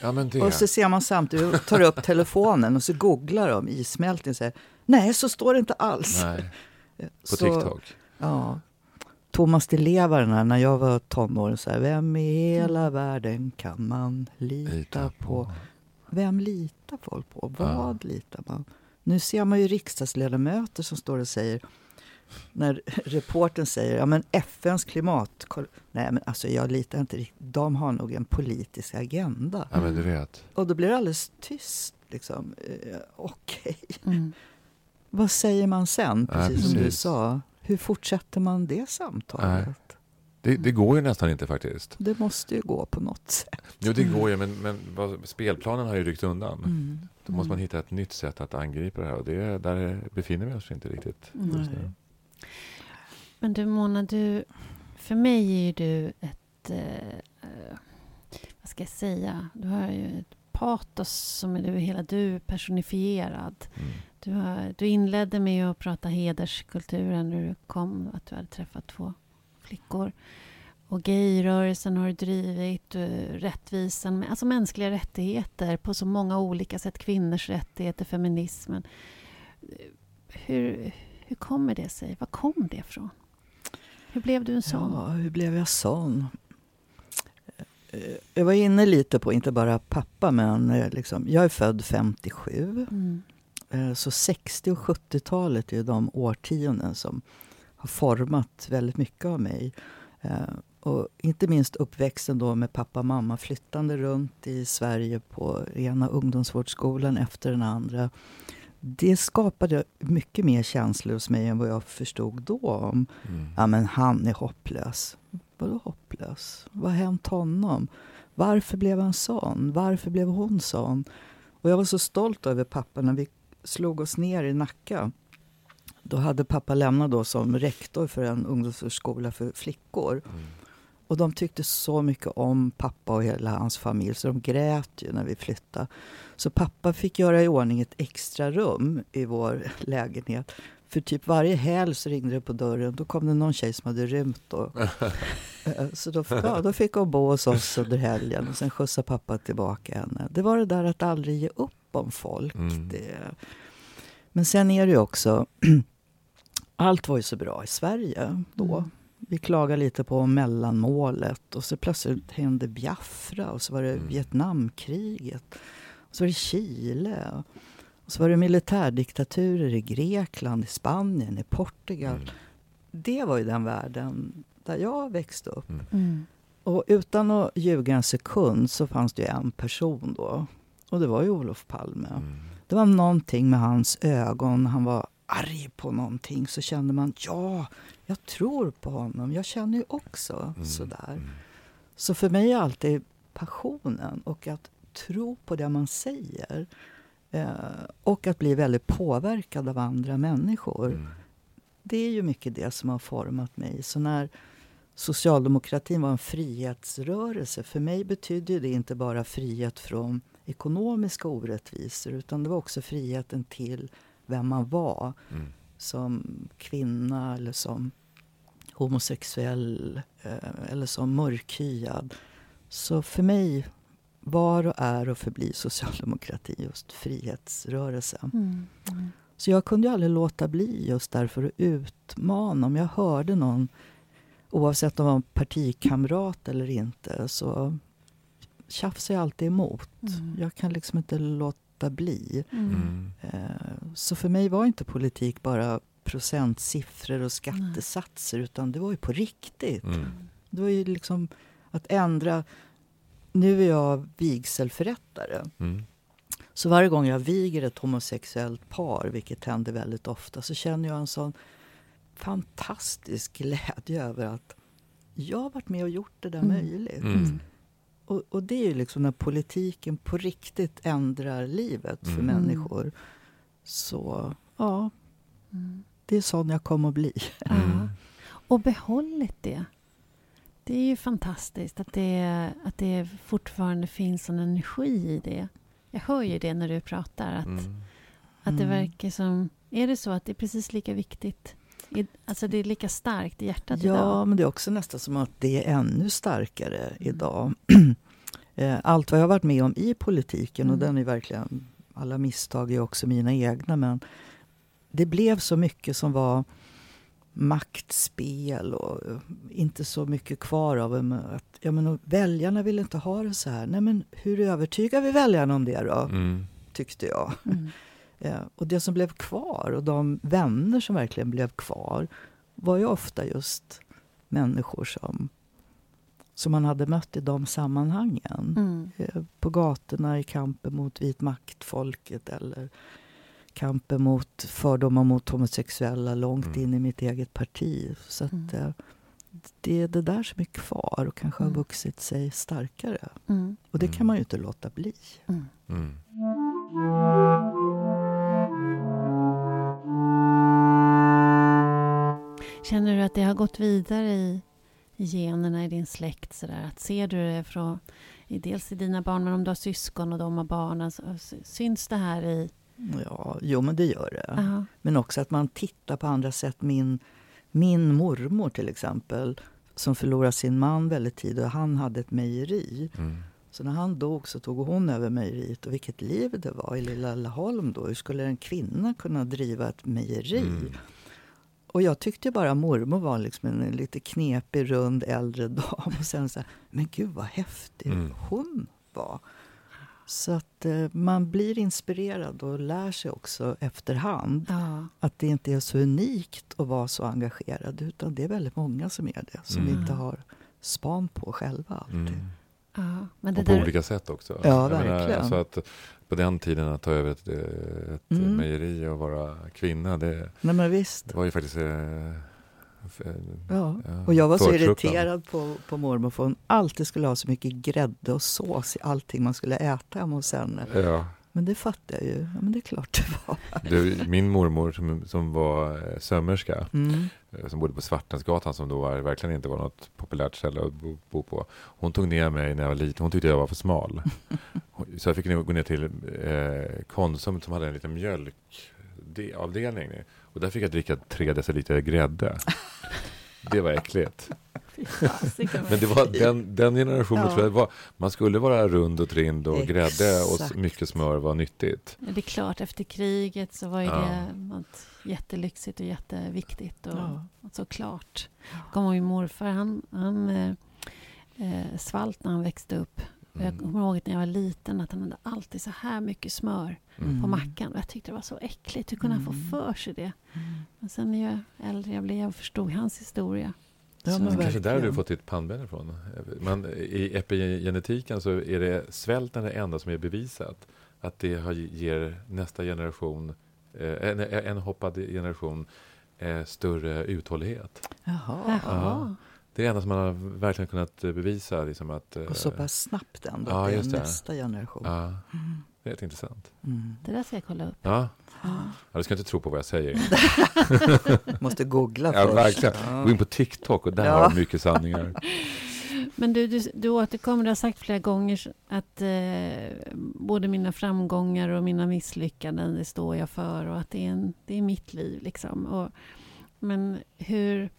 Ja. Och så ser man samtidigt, tar upp telefonen och så googlar de issmältning och säger nej, så står det inte alls. Nej. På så, TikTok? Ja. Thomas Di Levarna, när jag var tonåring, så här, vem i hela mm. världen kan man lita, lita på? på? Vem litar folk på? Vad ja. litar man? Nu ser man ju riksdagsledamöter som står och säger när reporten säger ja men FNs klimat... Nej, men alltså jag litar inte riktigt. De har nog en politisk agenda. Ja, men du vet. Och då blir det alldeles tyst. Liksom. Eh, Okej. Okay. Mm. Vad säger man sen, precis, ja, precis, som du sa? Hur fortsätter man det samtalet? Nej. Det, det, går ju nästan inte faktiskt. Det måste ju gå på något sätt. Jo, det går ju, men, men spelplanen har ju ryckt undan. Mm. Då måste man hitta ett nytt sätt att angripa det här och det, där befinner vi oss inte riktigt just nu. Men du Mona, du, för mig är du ett, eh, vad ska jag säga, du har ju ett patos som är du, hela du personifierad. Mm. Du, har, du inledde med att prata hederskulturen när du kom, att du hade träffat två flickor. Och gayrörelsen har du drivit, rättvisan, alltså mänskliga rättigheter på så många olika sätt. Kvinnors rättigheter, feminismen. Hur, hur kommer det sig? Var kom det ifrån? Hur blev du en sån? Ja, hur blev jag sån? Eh, jag var inne lite på, inte bara pappa, men eh, liksom, jag är född 57. Mm. Så 60 och 70-talet är de årtionden som har format väldigt mycket av mig. Eh, och inte minst uppväxten då med pappa och mamma flyttande runt i Sverige på ena ungdomsvårdsskolan efter den andra. Det skapade mycket mer känslor hos mig än vad jag förstod då om mm. ja, men han är hopplös. Vadå hopplös? Vad har hänt honom? Varför blev han sån? Varför blev hon sån? Och jag var så stolt över pappa när vi slog oss ner i Nacka då hade pappa lämnat då som rektor för en ungdomsförskola för flickor. Mm. Och de tyckte så mycket om pappa och hela hans familj så de grät ju när vi flyttade. Så pappa fick göra i ordning ett extra rum i vår lägenhet. För typ varje helg så ringde det på dörren. Då kom det någon tjej som hade rymt. Då. Eh, så då, ja, då fick hon bo hos oss under helgen och sen skjutsade pappa tillbaka henne. Det var det där att aldrig ge upp om folk. Mm. Det. Men sen är det ju också allt var ju så bra i Sverige då. Mm. Vi klagade lite på mellanmålet och så plötsligt hände Biafra och så var det mm. Vietnamkriget. Och så var det Chile. Och så var det militärdiktaturer i Grekland, i Spanien, i Portugal. Mm. Det var ju den världen där jag växte upp. Mm. mm. Och utan att ljuga en sekund så fanns det ju en person då. Och det var ju Olof Palme. Mm. Det var någonting med hans ögon. Han var arg på någonting så kände man ja, jag tror på honom. Jag känner ju också mm. sådär. Mm. Så för mig är alltid passionen och att tro på det man säger eh, och att bli väldigt påverkad av andra människor. Mm. Det är ju mycket det som har format mig. Så när socialdemokratin var en frihetsrörelse, för mig betydde det inte bara frihet från ekonomiska orättvisor utan det var också friheten till vem man var mm. som kvinna eller som homosexuell eh, eller som mörkhyad. Så för mig var och är och förblir socialdemokrati just frihetsrörelse. Mm. Mm. Så jag kunde aldrig låta bli just därför att utmana. Om jag hörde någon, oavsett om det var en partikamrat eller inte, så tjafsade jag alltid emot. Mm. Jag kan liksom inte låta låta bli. Mm. mm. Eh, så för mig var inte politik bara procentsiffror och skattesatser, utan det var ju på riktigt. Mm. Det var ju liksom att ändra... Nu är jag vigselförrättare. Mm. Så varje gång jag viger ett homosexuellt par, vilket händer väldigt ofta, så känner jag en sån fantastisk glädje över att jag har varit med och gjort det där mm. möjligt. Mm. Och, och, det är ju liksom när politiken på riktigt ändrar livet för mm. människor. Så ja, mm. det är sån jag kommer att bli. Mm. Och behållit det. Det är ju fantastiskt att det, att det fortfarande finns en energi i det. Jag hör ju det när du pratar. Att, mm. att det mm. verkar som... Är det så att det är precis lika viktigt Alltså det är lika starkt i hjärtat ja, idag? Ja, men det är också nästan som att det är ännu starkare mm. idag. Eh, allt vad jag har varit med om i politiken, mm. och den är verkligen... Alla misstag är också mina egna, men det blev så mycket som var maktspel och eh, inte så mycket kvar av att ja, men väljarna vill inte ha det så här. Nej, men hur övertygar vi väljarna om det då? Mm. Tyckte jag. Mm. Eh, och det som blev kvar och de vänner som verkligen blev kvar var ju ofta just människor som, som man hade mött i de sammanhangen. Mm. Eh, på gatorna i kampen mot vit makt-folket eller kampen mot fördomar mot homosexuella långt Mm. in i mitt eget parti. Så att, Mm. eh, det är det där som är kvar och kanske har Mm. vuxit sig starkare. Mm. Och det Mm. kan man ju inte låta bli. Mm. Mm. Känner du att det har gått vidare i, i generna i din släkt? Sådär? Att ser du det från, dels i dina barn, men om du har syskon och de har barn, alltså, syns det här i... Ja, jo men det gör det. Ja. Men också att man tittar på andra sätt. Min, min mormor till exempel, som förlorade sin man väldigt tidigt och han hade ett mejeri. Mm. Så när han dog så tog hon över mejeriet och vilket liv det var i lilla Laholm då. Hur skulle en kvinna kunna driva ett mejeri? Mm. Och jag tyckte bara mormor var liksom en lite knepig, rund äldre dam. Och sen så här, men gud vad häftig Mm. hon var. Så att eh, man blir inspirerad och lär sig också efterhand Ja. att det inte är så unikt att vara så engagerad. Utan det är väldigt många som är det. Som Mm. inte har span på själva alltid. Mm. ja. Men det Och på där, olika sätt också. Ja, Jag verkligen. alltså att på den tiden att ta över ett, ett Mm. mejeri och vara kvinna, det, Nej det var ju faktiskt... Eh, f- eh, Ja. ja, Och jag var så irriterad på, på mormor för hon alltid skulle ha så mycket grädde och sås i allting man skulle äta hemma hos henne. Ja. Men det fattar jag ju. Ja, men det är klart det var. Du, min mormor som, som var eh, sömmerska, Mm. eh, som bodde på Svartnäsgatan som då var, verkligen inte var något populärt ställe att bo, bo på. Hon tog ner mig när jag var liten. Hon tyckte jag var för smal. Så jag fick gå ner till eh, Konsum som hade en liten mjölkavdelning. Och där fick jag dricka tre deciliter grädde. Det var äckligt. Men det var den, den generationen Ja. tror jag var, man skulle vara rund och trind och grädde och Exakt. mycket smör var nyttigt. Ja, Det är klart, efter kriget så var ju Ja. det något jättelyxigt och jätteviktigt. Och, Ja. och såklart. Jag kommer ihåg min morfar, han, han eh, eh, svalt när han växte upp. Och jag Mm. kommer ihåg när jag var liten att han hade alltid så här mycket smör Mm. på Mm. mackan. Och jag tyckte det var så äckligt. Hur kunde han Mm. få för sig det? Men sen när jag äldre jag blev och förstod hans historia. Ja, Så men det kanske där du verkligen. fått ditt pannben ifrån. Men I epigenetiken så är det svälten det enda som är bevisat. Att det har, ger nästa generation, eh, en, en hoppad generation, eh, större uthållighet. Jaha. Jaha. Det är det enda som man har verkligen kunnat eh, bevisa. Liksom att, eh, Och så pass snabbt ändå. Ja, att det är det. nästa generation. Ja, Mm. det är rätt intressant. Mm. Det där ska jag kolla upp. Ja, Ja. ja, du ska inte tro på vad jag säger. Måste googla Ja, först. verkligen. Ja. Gå in på TikTok och där Ja. har du mycket sanningar. Men du, du, du återkommer, du har sagt flera gånger att eh, både mina framgångar och mina misslyckanden, det står jag för och att det är, en, det är mitt liv. Liksom. Och, men hur...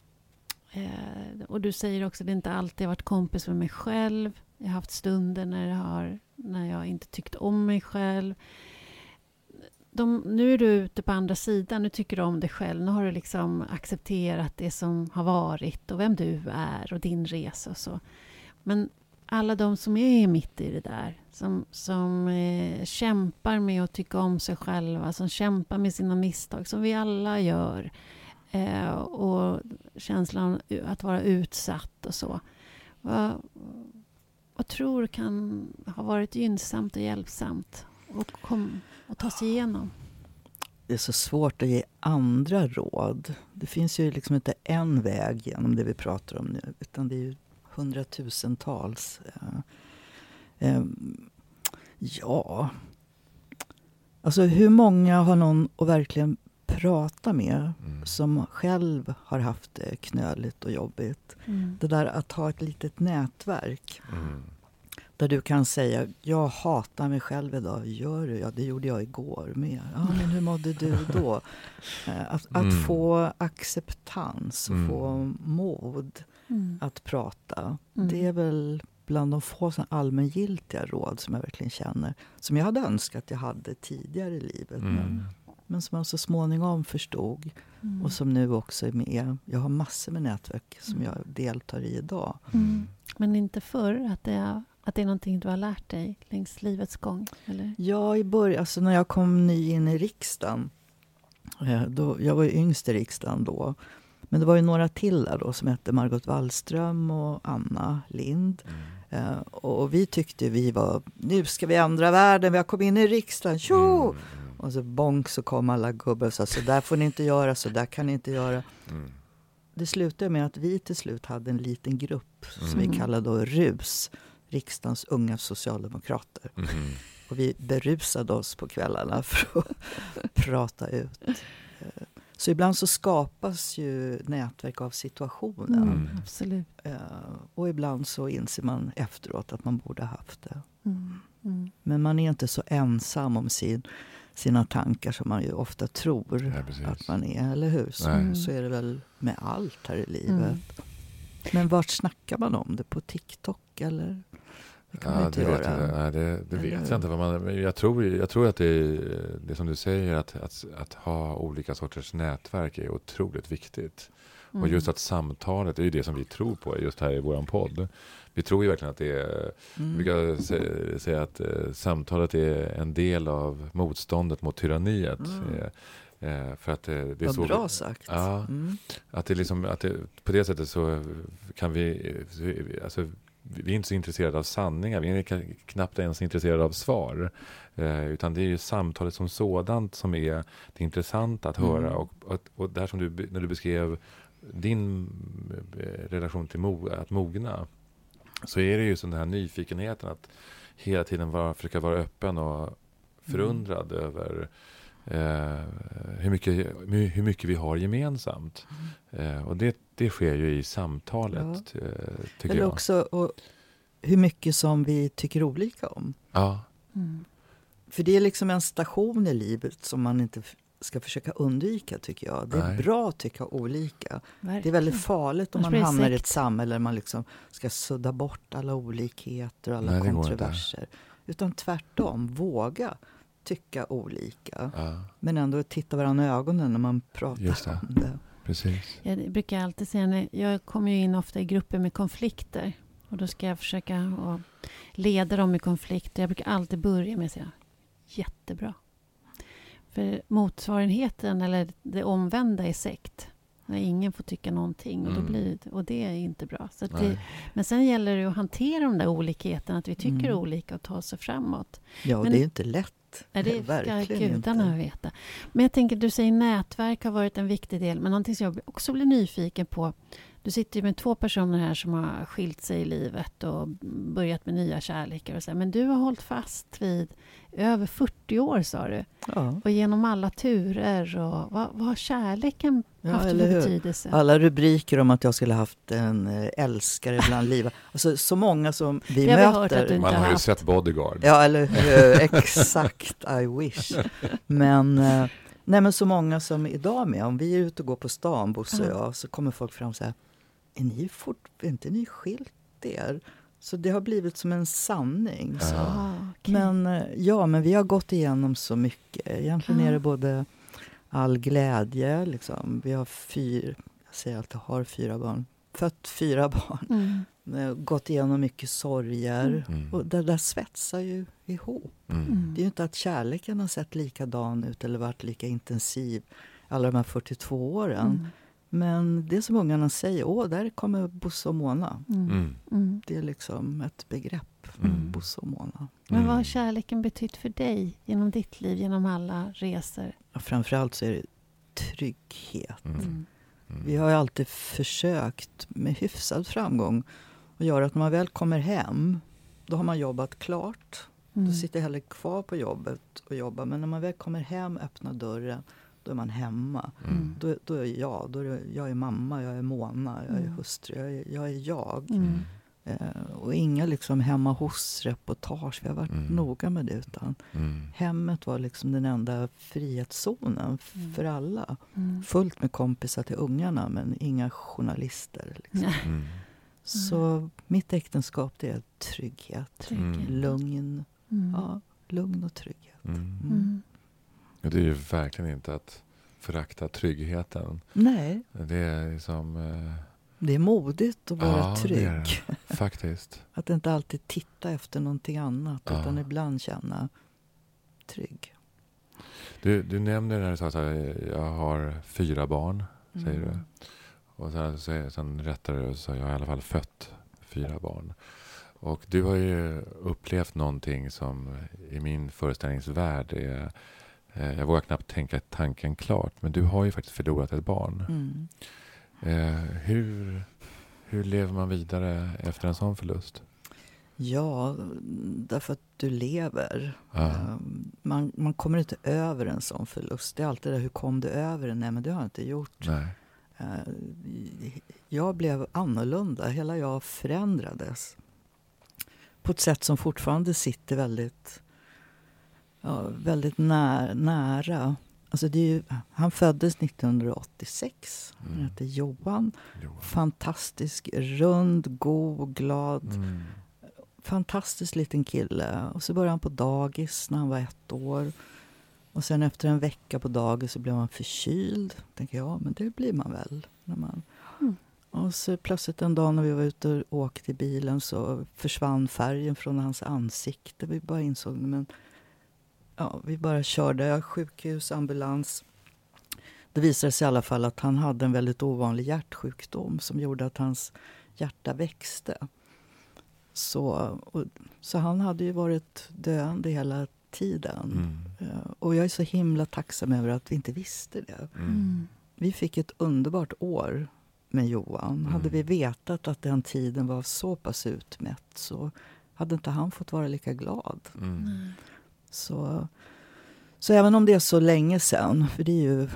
Eh, och du säger också att det inte alltid har varit kompis med mig själv. Jag har haft stunder när jag, har, när jag inte tyckt om mig själv. De, nu är du ute på andra sidan, nu tycker du om dig själv. Nu har du liksom accepterat det som har varit och vem du är och din resa och så. Men alla de som är mitt i det där, som, som eh, kämpar med att tycka om sig själva, som kämpar med sina misstag, som vi alla gör. Eh, och känslan att vara utsatt och så. Vad, vad tror du kan ha varit gynnsamt och hjälpsamt och, kom, och ta sig igenom? Det är så svårt att ge andra råd. Det finns ju liksom inte en väg genom det vi pratar om nu. Utan det är ju hundratusentals. Eh, eh, ja... Alltså hur många har någon att verkligen prata med Mm. som själv har haft det knöligt och jobbigt? Mm. Det där att ha ett litet nätverk Mm. där du kan säga jag hatar mig själv idag. Gör du? Ja, det gjorde jag igår med. Ja, men hur mådde du då? Eh, Att, att Mm. få acceptans och Mm. få mod Mm. att prata. Mm. Det är väl bland de få såna allmängiltiga råd som jag verkligen känner. Som jag hade önskat jag hade tidigare i livet. Mm. Men, men som jag så småningom förstod. Mm. Och som nu också är med. Jag har massor med nätverk som jag deltar i idag. Mm. Men inte förr, att det, att Att det är någonting du har lärt dig längs livets gång? Eller? Ja, i början, alltså när jag kom ny in i riksdagen. Eh, då, jag var ju yngst i riksdagen då. Men det var ju några till där då som hette Margot Wallström och Anna Lind. Mm. Eh, och vi tyckte vi var, nu ska vi ändra världen, vi har kommit in i riksdagen, tjo! Mm. Och så bonk så kom alla gubbar och sa så där får ni inte göra, så där kan ni inte göra. Mm. Det slutade med att vi till slut hade en liten grupp som vi mm. kallade då RUS, Riksdagens unga socialdemokrater. Mm. Och vi berusade oss på kvällarna för att prata ut. Eh, så ibland så skapas ju nätverk av situationen. Mm, absolut. Uh, och ibland så inser man efteråt att man borde ha haft det. Mm, mm. Men man är inte så ensam om sin, sina tankar som man ju ofta tror ja, att man är, eller hur? Så, mm. så, är det väl med allt här i livet. Mm. Men vart snackar man om det? På TikTok eller? Det kan ja, man inte det göra. Vet jag, nej, det, det vet jag inte. Vad man, jag, tror, jag tror att det är det som du säger, att, att, att ha olika sorters nätverk är otroligt viktigt. Mm. Och just att samtalet är ju det som vi tror på just här i vår podd. Vi tror ju verkligen att det är, mm. vi brukar säga att uh, samtalet är en del av motståndet mot tyranniet. Mm. Uh, för att det, det är Vad så bra sagt. Ja, mm. att det liksom, att det, på det sättet så kan vi, alltså, vi är inte så intresserade av sanningar, vi är knappt ens intresserade av svar. Eh, utan det är ju samtalet som sådant som är det intressanta att höra. Mm. Och, och, och där som du, när du beskrev din eh, relation till mo, att mogna, så är det ju den här nyfikenheten att hela tiden vara, försöka vara öppen och förundrad mm. över eh, hur, mycket, hur mycket vi har gemensamt. Mm. Eh, och det, det sker ju i samtalet, ja. Eh, tycker Eller jag. också och, hur mycket som vi tycker olika om. Ja. Mm. För det är liksom en station i livet som man inte ska försöka undvika, tycker jag. Det är Nej. bra att tycka olika. Verkligen. Det är väldigt farligt om man hamnar i ett samhälle där man liksom ska sudda bort alla olikheter och alla Nej, kontroverser. Utan tvärtom, våga tycka olika. Ja. Men ändå titta varandra i ögonen när man pratar om det. Precis. Jag brukar alltid säga, jag kommer ju in ofta i grupper med konflikter. Och då ska jag försöka leda dem i konflikter. Jag brukar alltid börja med att säga jättebra. För motsvarigheten, eller det omvända, är sekt. När ingen får tycka någonting. Och, då mm. blir, och det är inte bra. Så det, men sen gäller det att hantera de där olikheterna. Att vi tycker mm. olika och ta sig framåt. Ja, och men, det är inte lätt. Nej, det ska gudarna veta. Men jag tänker, du säger nätverk har varit en viktig del. Men någonting som jag också blir nyfiken på. Du sitter ju med två personer här som har skilt sig i livet och börjat med nya kärlekar. Och så. Men du har hållit fast vid över 40 år, sa du. Ja. Och genom alla turer. Och, vad, vad har kärleken ja, haft för betydelse? Alla rubriker om att jag skulle haft en eh, älskare bland livet. Alltså, så många som vi det möter. Man har ju haft. sett Bodyguard. Ja, eller hur? Exakt. I wish. Men... Eh, nej, men så många som idag med. Om vi är ute och går på stan, Bosse och jag, så kommer folk fram och säger är ni fort, är inte ni skilt er? Så det har blivit som en sanning. Så. Ah, okay. Men eh, ja, men vi har gått igenom så mycket. Egentligen ah. är det både all glädje, liksom. Vi har fyra, jag säger alltid har fyra barn, fött fyra barn. Mm. Gått igenom mycket sorger. Mm. Och det där svetsar ju ihop. Mm. mm. Det är ju inte att kärleken har sett likadan ut eller varit lika intensiv alla de här 42 åren. Mm. Men det som ungarna säger, åh, där kommer Bosse och Mona. Mm. mm. Mm. Det är liksom ett begrepp, mm. Bosse och Mona. Men vad har kärleken betytt för dig genom ditt liv, genom alla resor? Ja, framförallt så är det trygghet. Mm. Mm. Vi har ju alltid försökt med hyfsad framgång att göra att när man väl kommer hem, då har man jobbat klart. Då sitter jag hellre kvar på jobbet och jobbar. Men när man väl kommer hem, öppnar dörren då är man hemma. Mm. Då, då är jag, då är jag är mamma, jag är Mona, jag är mm. hustru, jag är jag. Är jag. Mm. Eh, och inga liksom hemma hos-reportage, vi har varit mm. noga med det. Utan mm. Hemmet var liksom den enda frihetszonen mm. för alla. Fullt med kompisar till ungarna, men inga journalister. Liksom. Så mitt äktenskap, det är trygghet, trygghet. lugn. Ja, lugn och trygghet. Det är ju verkligen inte att förakta tryggheten. Nej. Det är liksom... Eh, Det är modigt att vara ja, trygg. Det det. Faktiskt. att inte alltid titta efter någonting annat ja. utan ibland känna trygg. Du, du nämner när du sa att jag har fyra barn, säger mm. du. Och sen, sen rättade du och sa jag har i alla fall fött fyra barn. Och du har ju upplevt någonting som i min föreställningsvärld är jag vågar knappt tänka tanken klart, men du har ju faktiskt förlorat ett barn. Mm. Eh, hur, hur lever man vidare efter en sån förlust? Ja, därför att du lever. Ja. Man, man kommer inte över en sån förlust. Det är alltid det, hur kom du över den? Nej, men det har jag inte gjort. Nej. Eh, jag blev annorlunda. Hela jag förändrades. På ett sätt som fortfarande sitter väldigt, ja, väldigt när, nära. Alltså det ju, han föddes 1986. Mm. Han hette Johan. Johan. Fantastisk, rund, god, glad. Mm. Fantastisk liten kille. Och så började han på dagis när han var ett år. Och sen efter en vecka på dagis så blev man förkyld. Tänker jag, men det blir man väl. När man... Mm. Och så plötsligt en dag när vi var ute och åkte i bilen så försvann färgen från hans ansikte. Vi bara insåg, men ja, vi bara körde sjukhus, ambulans. Det visade sig i alla fall att han hade en väldigt ovanlig hjärtsjukdom som gjorde att hans hjärta växte. Så, och, så han hade ju varit döende hela tiden. Mm. Uh, och jag är så himla tacksam över att vi inte visste det. Mm. mm. Vi fick ett underbart år med Johan. Mm. Hade vi vetat att den tiden var så pass utmätt så hade inte han fått vara lika glad. Mm. Så, så även om det är så länge sen, för det är ju,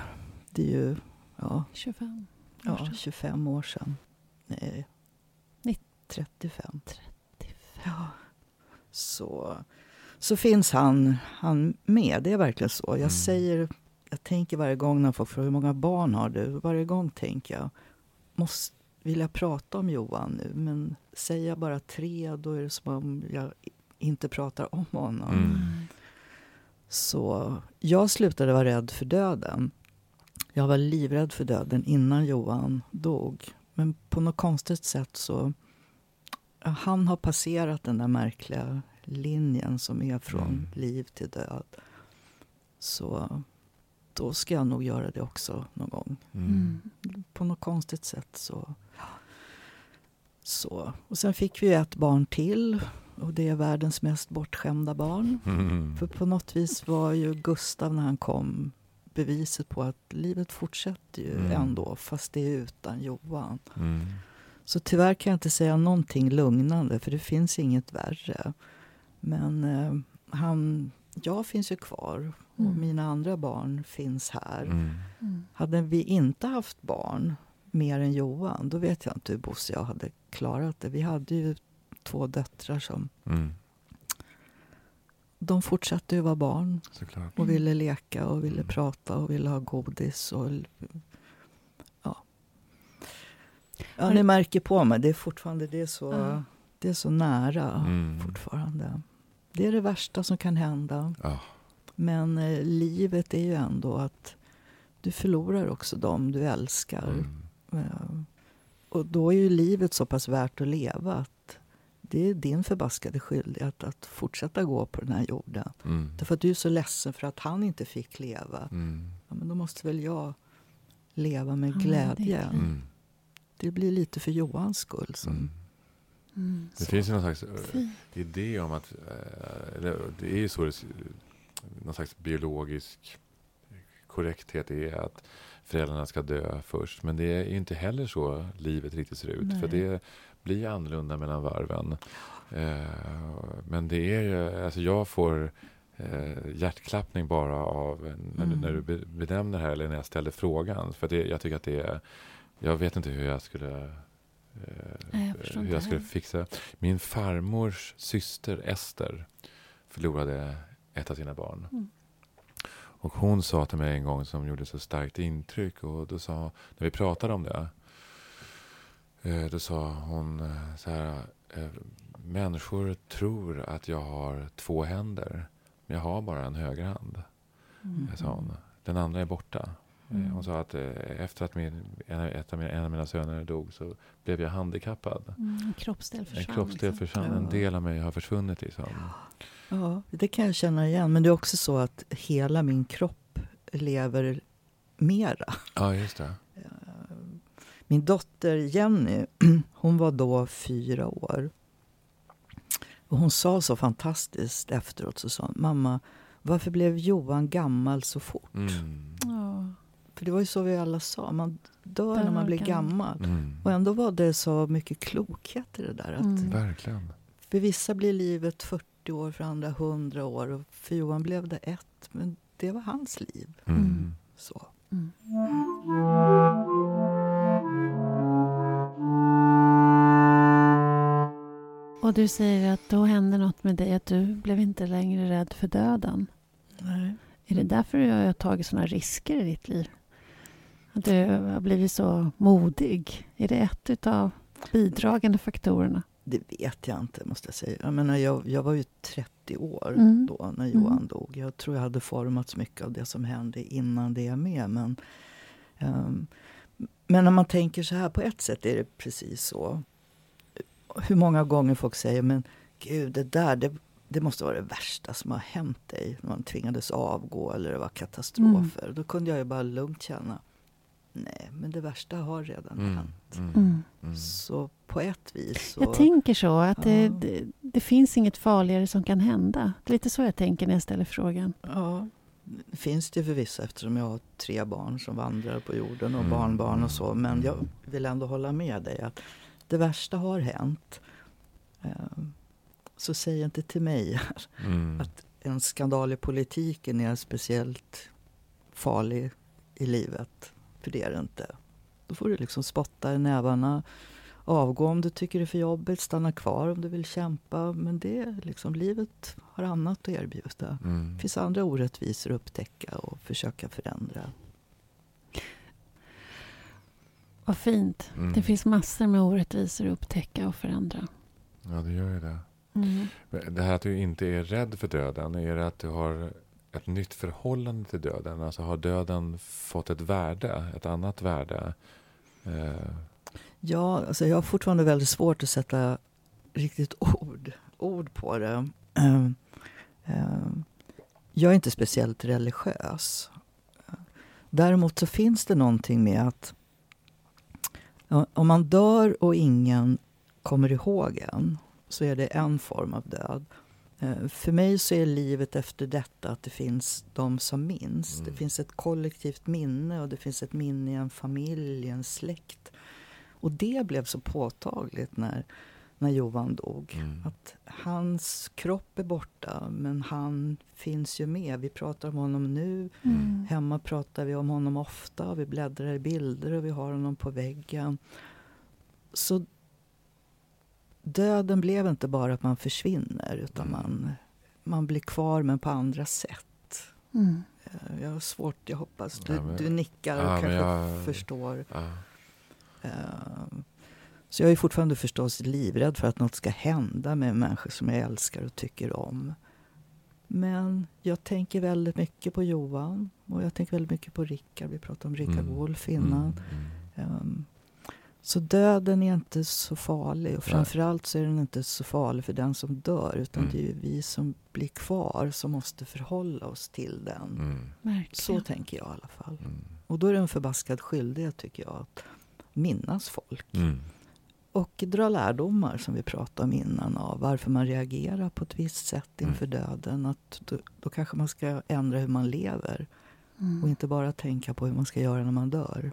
det är ju ja, 25 år ja, 25 år sedan. Nej, 35. 35. Ja. Så, så finns han, han med. Det är verkligen så. Jag mm. säger, jag tänker varje gång när folk frågar hur många barn har du? Varje gång tänker jag, måste, vill jag prata om Johan nu? Men säger jag bara tre, då är det som om jag inte pratar om honom. Mm. Så jag slutade vara rädd för döden. Jag var livrädd för döden innan Johan dog. Men på något konstigt sätt så... Han har passerat den där märkliga linjen som är från mm. liv till död. Så då ska jag nog göra det också någon gång. Mm. På något konstigt sätt så... så. Och sen fick vi ett barn till och det är världens mest bortskämda barn. Mm. För på något vis var ju Gustav när han kom beviset på att livet fortsätter ju mm. ändå fast det är utan Johan. Mm. Så tyvärr kan jag inte säga någonting lugnande för det finns inget värre. Men eh, han, jag finns ju kvar och mm. mina andra barn finns här. Mm. mm. Hade vi inte haft barn mer än Johan, då vet jag inte hur Bosse och jag hade klarat det. Vi hade ju två döttrar som... Mm. De fortsatte ju vara barn Såklart. och ville leka och ville mm. prata och ville ha godis. Och, ja. ja, ni märker på mig, det är fortfarande det är så, mm. det är så nära mm. fortfarande. Det är det värsta som kan hända. Ja. Men eh, livet är ju ändå att du förlorar också dem du älskar. Mm. Eh, och då är ju livet så pass värt att leva att det är din förbaskade skyldighet att fortsätta gå på den här jorden. Mm. Därför att du är så ledsen för att han inte fick leva. Mm. Ja, men då måste väl jag leva med glädje. Mm. Det blir lite för Johans skull. Som, mm. mm. det finns ju någon slags uh, idé om att, uh, eller, det är ju så, någon slags biologisk korrekthet är att föräldrarna ska dö först. Men det är inte heller så livet riktigt ser ut. Nej. För det blir annorlunda mellan varven. Eh, men det är ju, alltså jag får eh, hjärtklappning bara av när, mm. när du benämner det här eller när jag ställer frågan. För det, jag tycker att det är, jag vet inte hur jag skulle Nej, jag hur jag skulle fixa. Min farmors syster Ester förlorade ett av sina barn. Mm. Och hon sa till mig en gång som gjorde så starkt intryck och då sa, när vi pratade om det, eh, då sa hon eh, så här, eh, människor tror att jag har två händer, men jag har bara en högerhand. Mm. Sa hon. Den andra är borta. Mm. Hon sa att efter att min, ett av mina, en av mina söner dog så blev jag handikappad. Mm, en kroppsdel försvann. En kroppsdel liksom. försvann. En del av mig har försvunnit. Liksom. Ja, det kan jag känna igen. Men det är också så att hela min kropp lever mera. Ja, just det. Min dotter Jenny, hon var då fyra år. Och hon sa så fantastiskt efteråt, så sa mamma, varför blev Johan gammal så fort? Mm. Ja. För det var ju så vi alla sa, man dör när man blir gammal. Mm. Och ändå var det så mycket klokhet i det där. Att mm. Verkligen. För vissa blir livet 40 år, för andra 100 år. Och för Johan blev det ett, men det var hans liv. Mm. Så. Mm. Och du säger att då hände något med dig, att du blev inte längre rädd för döden. Nej. Är det därför du har tagit sådana risker i ditt liv? Att du har blivit så modig? Är det ett av bidragande faktorerna? Det vet jag inte, måste jag säga. Jag, menar, jag, jag var ju 30 år mm. då, när Johan mm. dog. Jag tror jag hade formats mycket av det som hände innan det med. Men, um, men när man tänker så här, på ett sätt är det precis så. Hur många gånger folk säger, men gud, det där, det, det måste vara det värsta som har hänt dig. Man tvingades avgå eller det var katastrofer. Mm. Då kunde jag ju bara lugnt känna, nej, men det värsta har redan mm. hänt. Mm. mm. mm. Så på ett vis så... Jag tänker så, att ja. det, det, det, finns inget farligare som kan hända. Det är lite så jag tänker när jag ställer frågan. Ja, det finns det förvisso eftersom jag har tre barn som vandrar på jorden och mm. barnbarn och så. Men jag vill ändå hålla med dig att det värsta har hänt. Ehm, så säg inte till mig mm. att en skandal i politiken är speciellt farlig i livet. För det är det inte. Då får du liksom spotta i nävarna. Avgå om du tycker det är för jobbigt, stanna kvar om du vill kämpa. Men det liksom, livet har annat att erbjuda. Mm. Det finns andra orättvisor att upptäcka och försöka förändra. Vad fint. Mm. Det finns massor med orättvisor att upptäcka och förändra. Ja, det gör ju det. Mm. Det här att du inte är rädd för döden, är det att du har ett nytt förhållande till döden? Alltså har döden fått ett värde, ett annat värde? Eh. Ja, alltså jag har fortfarande väldigt svårt att sätta riktigt ord, ord på det. Eh, eh, jag är inte speciellt religiös. Däremot så finns det någonting med att om man dör och ingen kommer ihåg en så är det en form av död. Eh, för mig så är livet efter detta att det finns de som minns. Mm. Det finns ett kollektivt minne och det finns ett minne i en familj, en släkt. Och det blev så påtagligt när, när Johan dog. Mm. Att hans kropp är borta, men han finns ju med. Vi pratar om honom nu. Mm. Hemma pratar vi om honom ofta. Vi bläddrar i bilder och vi har honom på väggen. Så döden blev inte bara att man försvinner utan mm. man, man blir kvar men på andra sätt. Mm. Eh, jag har svårt, jag hoppas du, ja, men, du nickar och ja, kanske jag, förstår. Ja. Uh, så jag är fortfarande förstås livrädd för att något ska hända med människor som jag älskar och tycker om. Men jag tänker väldigt mycket på Johan och jag tänker väldigt mycket på Rickard. Vi pratade om Rickard mm. Wolff innan. Mm. Um, så döden är inte så farlig. Och framförallt så är den inte så farlig för den som dör. Utan mm. det är vi som blir kvar som måste förhålla oss till den. Mm. Så tänker jag i alla fall. Mm. Och då är det en förbaskad skyldighet tycker jag att minnas folk. Mm. Och dra lärdomar som vi pratade om innan av varför man reagerar på ett visst sätt mm. inför döden. Att då, då, kanske man ska ändra hur man lever. Mm. Och inte bara tänka på hur man ska göra när man dör.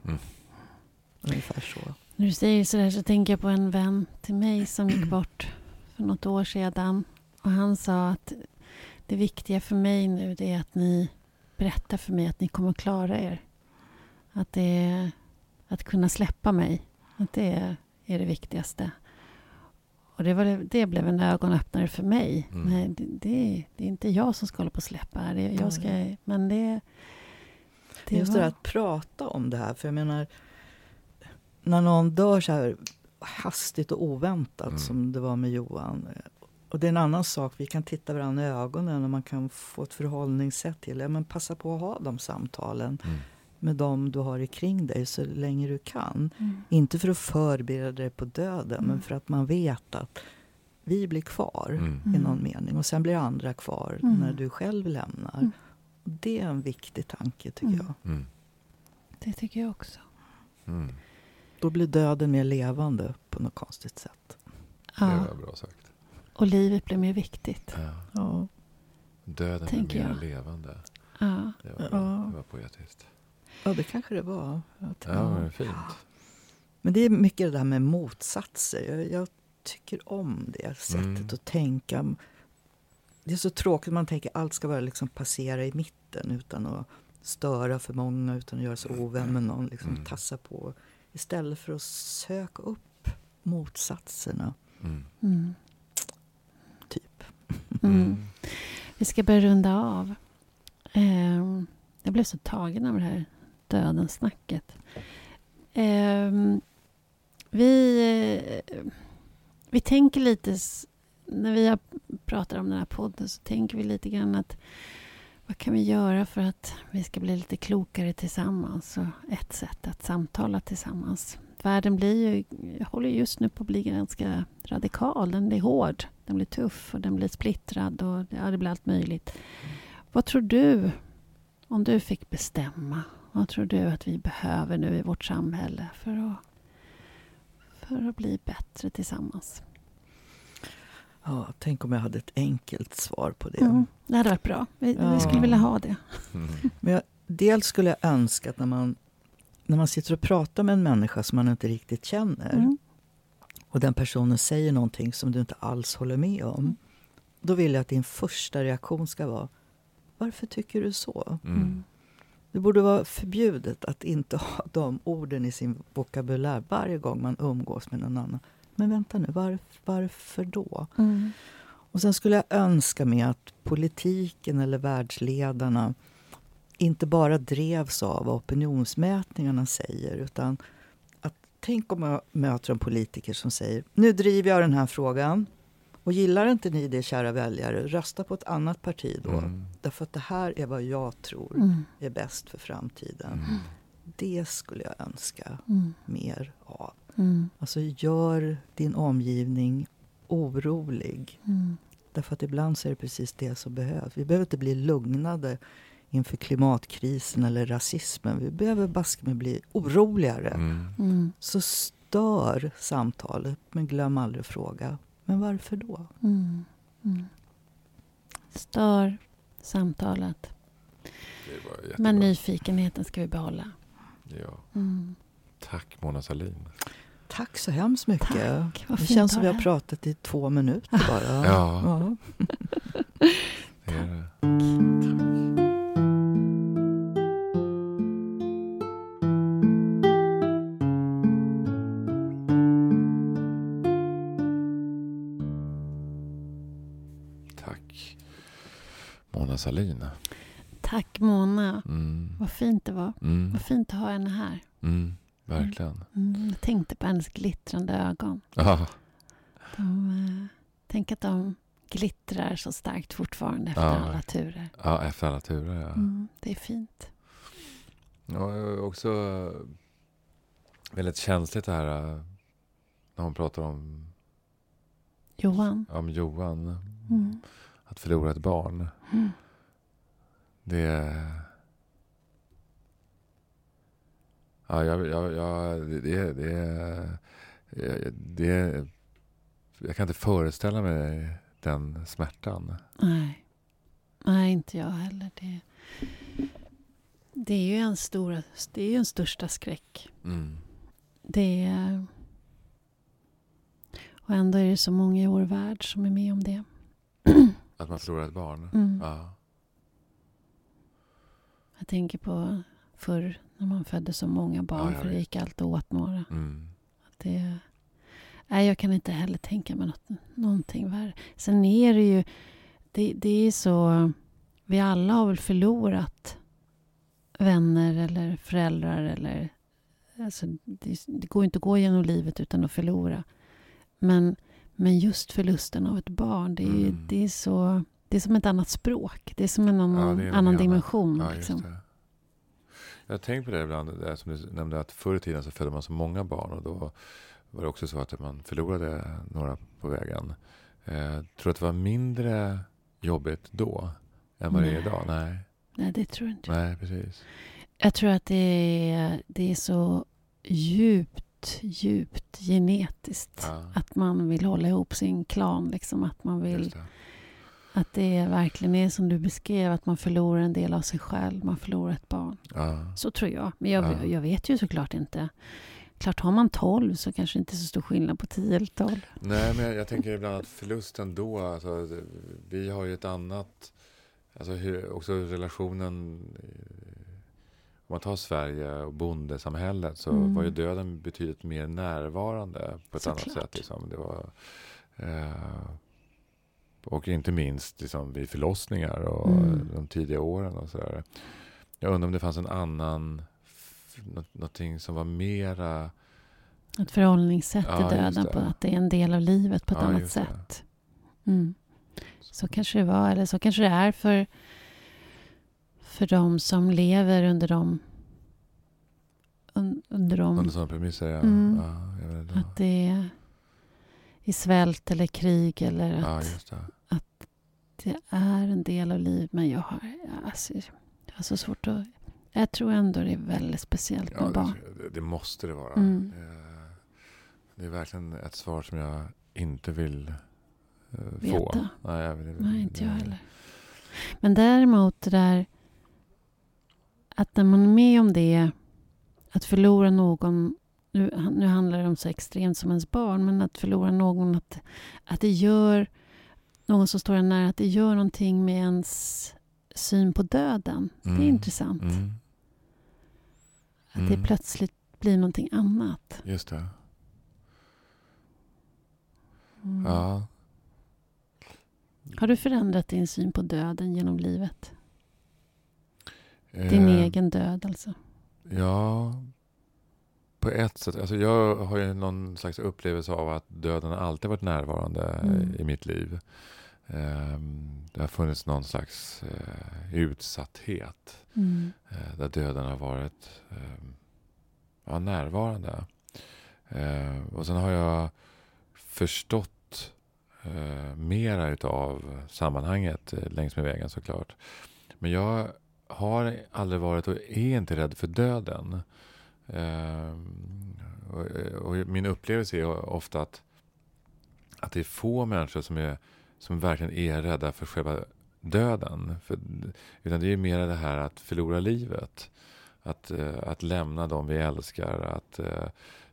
Ungefär så. När du säger sådär så tänker jag på en vän till mig som gick bort för något år sedan. Och han sa att det viktiga för mig nu det är att ni berättar för mig att ni kommer att klara er. Att det är att kunna släppa mig. Att det är, det viktigaste. Och det, var det, det blev en ögonöppnare för mig. Mm. Nej, det, det, det, är inte jag som ska hålla på att släppa. Det, jag ska, men det, det Just var... det att prata om det här. För jag menar, när någon dör så här hastigt och oväntat mm. som det var med Johan. Och det är en annan sak, vi kan titta varandra i ögonen och man kan få ett förhållningssätt till det. Men passa på att ha de samtalen. Mm. med dem du har kring dig så länge du kan. Mm. Inte för att förbereda dig på döden, Mm. men för att man vet att vi blir kvar Mm. i någon mening. Och sen blir andra kvar Mm. när du själv lämnar. Mm. Det är en viktig tanke, tycker Mm. jag. Mm. Det tycker jag också. Då blir döden mer levande på något konstigt sätt. Det Ja. var bra sagt. Och livet blir mer viktigt. Ja. Ja. Döden Tänker är mer jag. levande. Ja. Det var, Ja. det var poetiskt. ja, det kanske det var. Ja, det är fint. Men det är mycket det där med motsatser. Jag, jag tycker om det sättet Mm. att tänka. Det är så tråkigt man tänker allt ska bara liksom passera i mitten utan att störa för många, utan att göra sig ovän med någon, liksom Mm. tassa på. Istället för att söka upp motsatserna, Mm. Mm. typ. Mm. Vi ska börja runda av. Ehm, jag blev så tagen av det här dödens snacket. Ehm, vi, eh, vi tänker lite... När vi har pratar om den här podden så tänker vi lite grann att vad kan vi göra för att vi ska bli lite klokare tillsammans? Och ett sätt att samtala tillsammans. Världen blir ju, håller just nu på att bli ganska radikal. Den blir hård, den blir tuff och den blir splittrad och ja, det blir allt möjligt. Vad tror du, om du fick bestämma, vad tror du att vi behöver nu i vårt samhälle för att, för att bli bättre tillsammans? Ja, tänk om jag hade ett enkelt svar på det. Mm, det hade varit bra. Vi, Ja. vi skulle vilja ha det. Mm. Men jag, dels skulle jag önska att när man, när man sitter och pratar med en människa som man inte riktigt känner Mm. och den personen säger någonting som du inte alls håller med om. Mm. Då vill jag att din första reaktion ska vara Varför tycker du så? Mm. Det borde vara förbjudet att inte ha de orden i sin vokabulär varje gång man umgås med någon annan. Men vänta nu, var, varför då? Mm. Och sen skulle jag önska mig att politiken eller världsledarna inte bara drevs av vad opinionsmätningarna säger utan att tänk om jag möter en politiker som säger nu driver jag den här frågan och gillar inte ni det kära väljare, rösta på ett annat parti då. Mm. Därför att det här är vad jag tror Mm. är bäst för framtiden. Mm. Det skulle jag önska Mm. mer av. Mm. Alltså gör din omgivning orolig. Mm. Därför att ibland så är det precis det som behövs. Vi behöver inte bli lugnade inför klimatkrisen eller rasismen. Vi behöver baske med bli oroligare. Mm. Mm. Så stör samtalet, men glöm aldrig att fråga. Men varför då? Mm. Mm. Stör samtalet. Det var jättebra. Men nyfikenheten ska vi behålla. Ja. Mm. Tack Mona Sahlin. Tack så hemskt mycket. Tack, vad det känns att som vi ha har pratat i två minuter bara. Ja. Ja. Det är det. Tack. Mona Sahlin. Tack Mona. Mm. Vad fint det var. Mm. Vad fint att ha henne här. Mm. Verkligen. Mm. Jag tänkte på hennes glittrande ögon. Ja. De, eh, tänk att de glittrar så starkt fortfarande efter Ja. alla turer. ja, efter alla turer. Ja. Mm. Det är fint. Ja, också eh, väldigt känsligt det här eh, när hon pratar om, Johan. om Johan. Mm. Att förlora ett barn. Mm. Det... Ja, jag, jag, jag, det, det, det. Jag kan inte föreställa mig den smärtan. Nej. Nej, inte jag heller. Det, det är ju en stor, det är ju en största skräck. Mm. Det är, och ändå är det så många i vår värld som är med om det. Att man förlorar ett barn. Mm. Ja. Jag tänker på förr när man födde så många barn Ja, för det gick alltid åt några. Mm. Att det, nej, jag kan inte heller tänka mig något, någonting värre. Sen är det ju, det, det är så, vi alla har väl förlorat vänner eller föräldrar eller, alltså det, det går inte att gå genom livet utan att förlora. Men, men just förlusten av ett barn, det är, Mm. det är så, det är som ett annat språk. Det är som en annan, Ja, något annan dimension. Ja, liksom. Jag har tänkt på det ibland, det som du nämnde att förr i tiden så födde man så många barn och då var det också så att man förlorade några på vägen. Eh, tror att det var mindre jobbigt då än vad det är idag? Nej. Nej, det tror jag inte. Nej, precis. Jag tror att det är, det är så djupt, djupt genetiskt. Ja. Att man vill hålla ihop sin klan. Liksom. Att man vill... Att det verkligen är som du beskrev, att man förlorar en del av sig själv. Man förlorar ett barn. Ja. Så tror jag. Men jag, Ja. jag vet ju såklart inte. Klart, har man 12 så kanske det inte är så stor skillnad på 10 eller 12. Nej, men jag, jag tänker ibland att förlusten då, alltså, vi har ju ett annat, alltså hur, också relationen, om man tar Sverige och bondesamhället så Mm. var ju döden betydligt mer närvarande på ett annat Såklart. sätt. Liksom. Det var, eh, och inte minst liksom, vid förlossningar och Mm. de tidiga åren och sådär. Jag undrar om det fanns en annan, någonting som var mera Ett förhållningssätt Ja, till just döden, på att det är en del av livet på ett Ja, annat sätt. Mm. Så kanske det var, eller så kanske det är för, för de som lever under de un, under de, under sådana premisser. Ja. Mm. Ja, att det är i svält eller krig eller att Ja, det. det är en del av livet. Men jag har, alltså, jag har så svårt att... Jag tror ändå det är väldigt speciellt med Ja, barn. det, det måste det vara. Mm. Eh, Det är verkligen ett svar som jag inte vill eh, få. Veta. Nej, jag vill, Nej, inte jag heller. Men däremot det där att när man är med om det, att förlora någon, nu, nu handlar det om så extremt som ens barn, men att förlora någon, att, att det gör, någon som står en nära, att det gör någonting med ens syn på döden. Det är Mm. intressant. Mm, Att det Mm. plötsligt blir någonting annat. just det. Mm. Ja. Har du förändrat din syn på döden genom livet? Din Eh, egen död alltså? Ja, på ett sätt. Alltså jag har ju någon slags upplevelse av att döden alltid varit närvarande Mm. i mitt liv. Ehm, Det har funnits någon slags eh, utsatthet Mm. eh, där döden har varit ehm, ja, närvarande. Eh, Och sen har jag förstått eh, mera utav sammanhanget längs med vägen såklart. Men jag har aldrig varit och är inte rädd för döden. Ehm, och, och min upplevelse är ofta att, att det är få människor som, är, som verkligen är rädda för själva döden. För, utan det är mer det här att förlora livet. Att, eh, att lämna dem vi älskar. Att eh,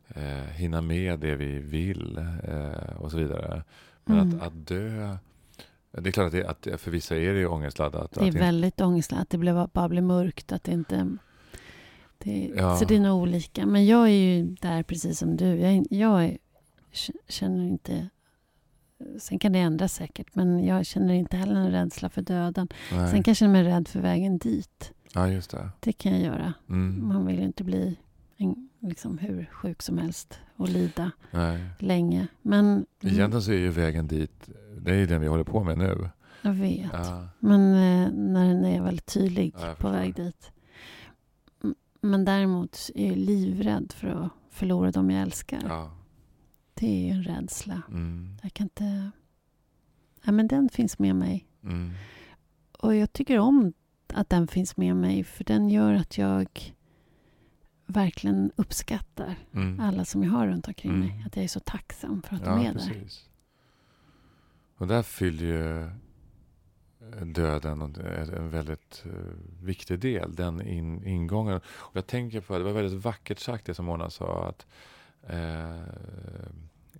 eh, hinna med det vi vill eh, och så vidare. Men Mm. att, att dö det är klart att, det, att för vissa är det ju ångestladdat. Det är väldigt ångestladdat. Att det blev, bara blir mörkt. Att det inte... Det, Ja. Så det är nog olika. Men jag är ju där precis som du. Jag, jag känner inte... Sen kan det ändras säkert. Men jag känner inte heller en rädsla för döden. Nej. Sen kan jag känna mig rädd för vägen dit. Ja, just det. Det kan jag göra. Mm. Man vill ju inte bli en, liksom hur sjuk som helst och lida Nej. länge. Men Egentligen så är ju vägen dit, det är ju den vi håller på med nu. jag vet. Ja, Men eh, när den är väldigt tydlig Ja, på väg dit. Men däremot är jag livrädd för att förlora dem jag älskar. ja. Det är ju en rädsla. Mm. Jag kan inte... Ja, men den finns med mig. Mm. Och jag tycker om att den finns med mig. För den gör att jag verkligen uppskattar Mm. alla som jag har runt omkring mig. Mm. Att jag är så tacksam för att Ja, de är där. precis. Och där fyller ju döden en en väldigt eh, viktig del, den in, ingången. Och jag tänker på, det var väldigt vackert sagt det som Mona sa, att eh,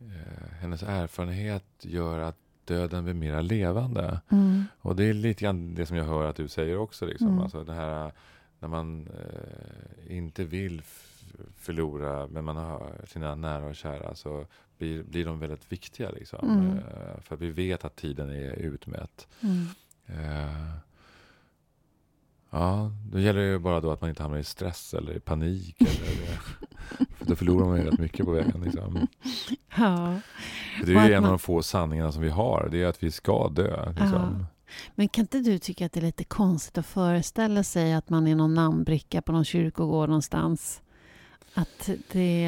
eh, hennes erfarenhet gör att döden blir mera levande. Mm. Och det är lite grann det som jag hör att du säger också. Liksom. Mm. Alltså det här när man eh, inte vill förlora, men man har sina nära och kära, så blir, blir de väldigt viktiga. Liksom. Mm. Eh, för vi vet att tiden är utmätt. Eh, ja, då gäller det ju bara då att man inte hamnar i stress eller i panik. eller, för då förlorar man ju rätt mycket på vägen. Liksom. Ja. För det är ju en man- av de få sanningarna som vi har. Det är att vi ska dö. Liksom. Men kan inte du tycka att det är lite konstigt att föreställa sig att man är någon namnbricka på någon kyrkogård någonstans? Att det...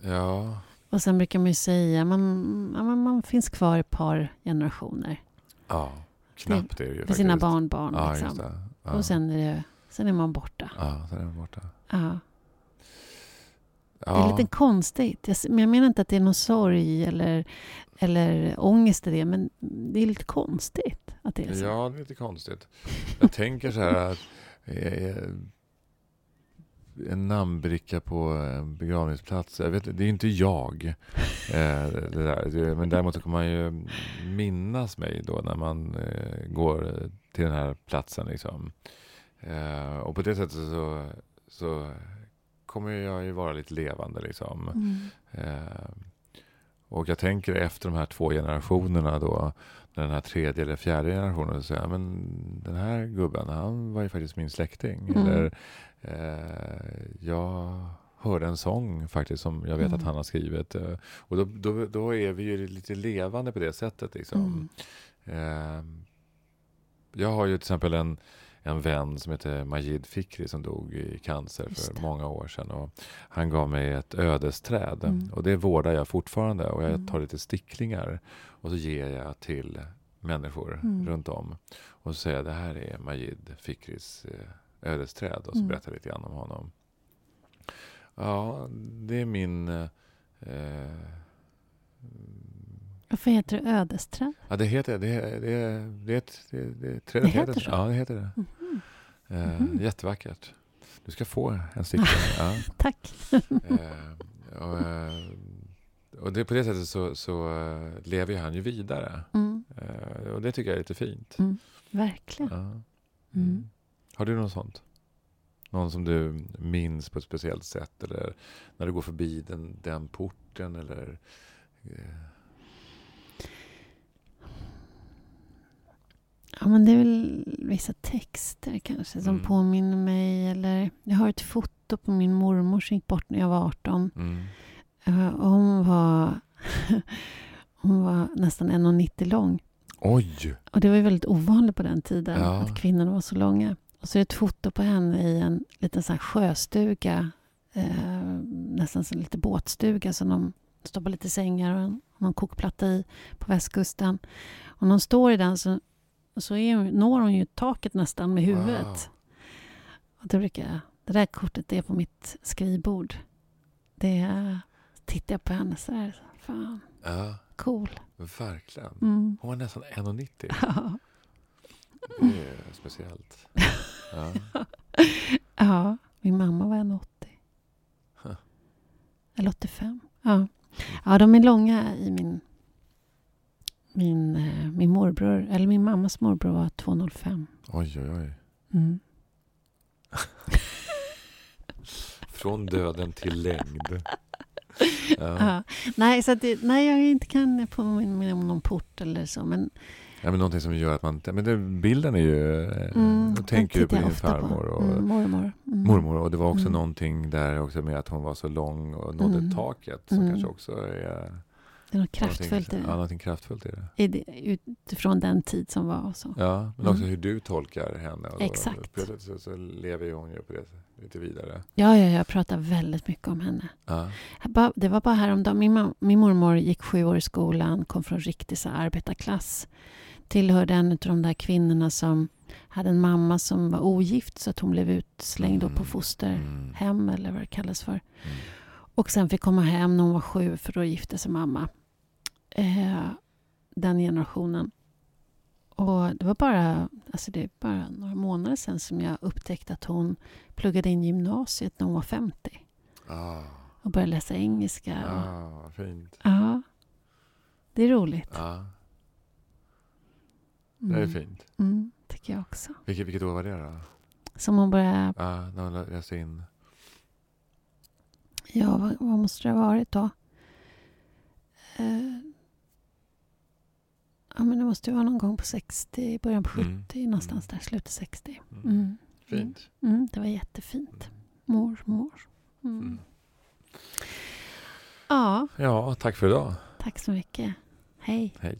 Ja. Och sen brukar man ju säga man, man, man finns kvar ett par generationer. Ja, knappt är det ju Med sina barnbarn. Ja, liksom. Ja. Och sen är, det, sen är man borta. Ja, sen är man borta. Ja. Ja. Det är lite konstigt. Jag, men jag menar inte att det är någon sorg eller, eller ångest i det, men det är lite konstigt att det är så. Ja, det är lite konstigt. Jag tänker så här att eh, en namnbricka på en begravningsplats. Jag vet, det är inte jag. Eh. Men däremot kommer man ju minnas mig då när man eh, går till den här platsen. Liksom. Eh, och på det sättet så, så kommer jag ju vara lite levande. Liksom. Mm. Eh, och jag tänker efter de här två generationerna då, när den här tredje eller fjärde generationen säger men den här gubben, han var ju faktiskt min släkting. Mm. Eller eh, jag hörde en sång faktiskt som jag vet Mm. att han har skrivit. Eh, och då, då, då är vi ju lite levande på det sättet. Liksom. Mm. Eh, jag har ju till exempel en, en vän som heter Majid Fikri som dog i cancer för många år sedan. Och han gav mig ett ödesträd Mm. och det vårdar jag fortfarande. Och jag Mm. tar lite sticklingar och så ger jag till människor Mm. runt om. Och så säger jag det här är Majid Fikris eh, ödesträd och så Mm. berättar jag lite grann om honom. Ja, det är min... Eh, Varför heter det ödesträd? ja, det heter det. Det, det, det, det, det trädet Det heter så? Ja, det heter det. Mhm. Eh, Mhm. Jättevackert. Du ska få en stickling. ja. Tack. eh, och, eh, och det, på det sättet så, så eh, lever han ju vidare. Mm. Eh, och det tycker jag är lite fint. Mm. Verkligen. Ja. Har du något sånt? Någon som du minns på ett speciellt sätt? Eller när du går förbi den, den porten? Eller, eh, Ja, men det är väl vissa texter kanske som Mm. påminner mig. Eller jag har ett foto på min mormor som gick bort när jag var 18. mm. Och hon var, hon var nästan 1,90 lång. Oj! Och det var ju väldigt ovanligt på den tiden Ja. att kvinnorna var så långa. Och så är det ett foto på henne i en liten sån sjöstuga. Eh, nästan som en liten båtstuga som de stoppar lite sängar och en, en kokplatta i på västkusten. Och när hon står i den så, så är når hon ju taket nästan med huvudet. Wow. Och då brukar jag, det där kortet är på mitt skrivbord. Det är, tittar jag på henne så här, fan, Ja, cool. verkligen. Mm. Hon var nästan 1,90. Ja. Det är speciellt. Ja. Ja, min mamma var 1,80. Huh. Eller 85. Ja. ja, de är långa i min... Min, eh, min morbror, eller min mammas morbror var 2,05. Oj, oj, oj. Mm. Från döden till längd. Ja. Ja. Nej, så det, nej, jag inte kan påminna mig om någon port eller så. Men Ja, men någonting som gör att man... Men det, bilden är ju... eh, mm, då tänker du på din farmor och Mm, mormor. Mm. mormor. Och det var också Mm. någonting där också med att hon var så lång och nådde Mm. taket. Som Mm. kanske också är... Det är något kraftfullt i Ja, det. någonting kraftfullt i det. I det. Utifrån den tid som var och så. Ja, men också Mm. hur du tolkar henne. Och Exakt. Sättet så, så lever ju hon ju på det lite vidare. Ja, ja, jag pratar väldigt mycket om henne. Ja. Det var bara häromdagen. Min, min mormor gick sju år i skolan, kom från riktig så arbetarklass. Tillhörde en av de där kvinnorna som hade en mamma som var ogift så att hon blev utslängd då på Mm. fosterhem Mm. eller vad det kallas för. Mm. Och sen fick komma hem när hon var sju för då gifte sig mamma. Eh, den generationen. Och det var bara, alltså det är bara några månader sedan som jag upptäckte att hon pluggade in gymnasiet när hon var 50 Ah, och började läsa engelska. Och, ah, fint. Ja, det är roligt. Ja, det är Mm. fint. Mm, tycker jag också. Vilket, vilket år var det då? Som hon började, Ja, när hon läste in. ja vad, vad måste det ha varit då? Eh, ja men det måste ju vara någon gång på 60, början på 70, Mm. någonstans där, slutet 60. Mm. Mm. Fint. Mm, det var jättefint. Mormor. Mm. Mm. Ja, Ja, tack för idag. tack så mycket. Hej. Hej.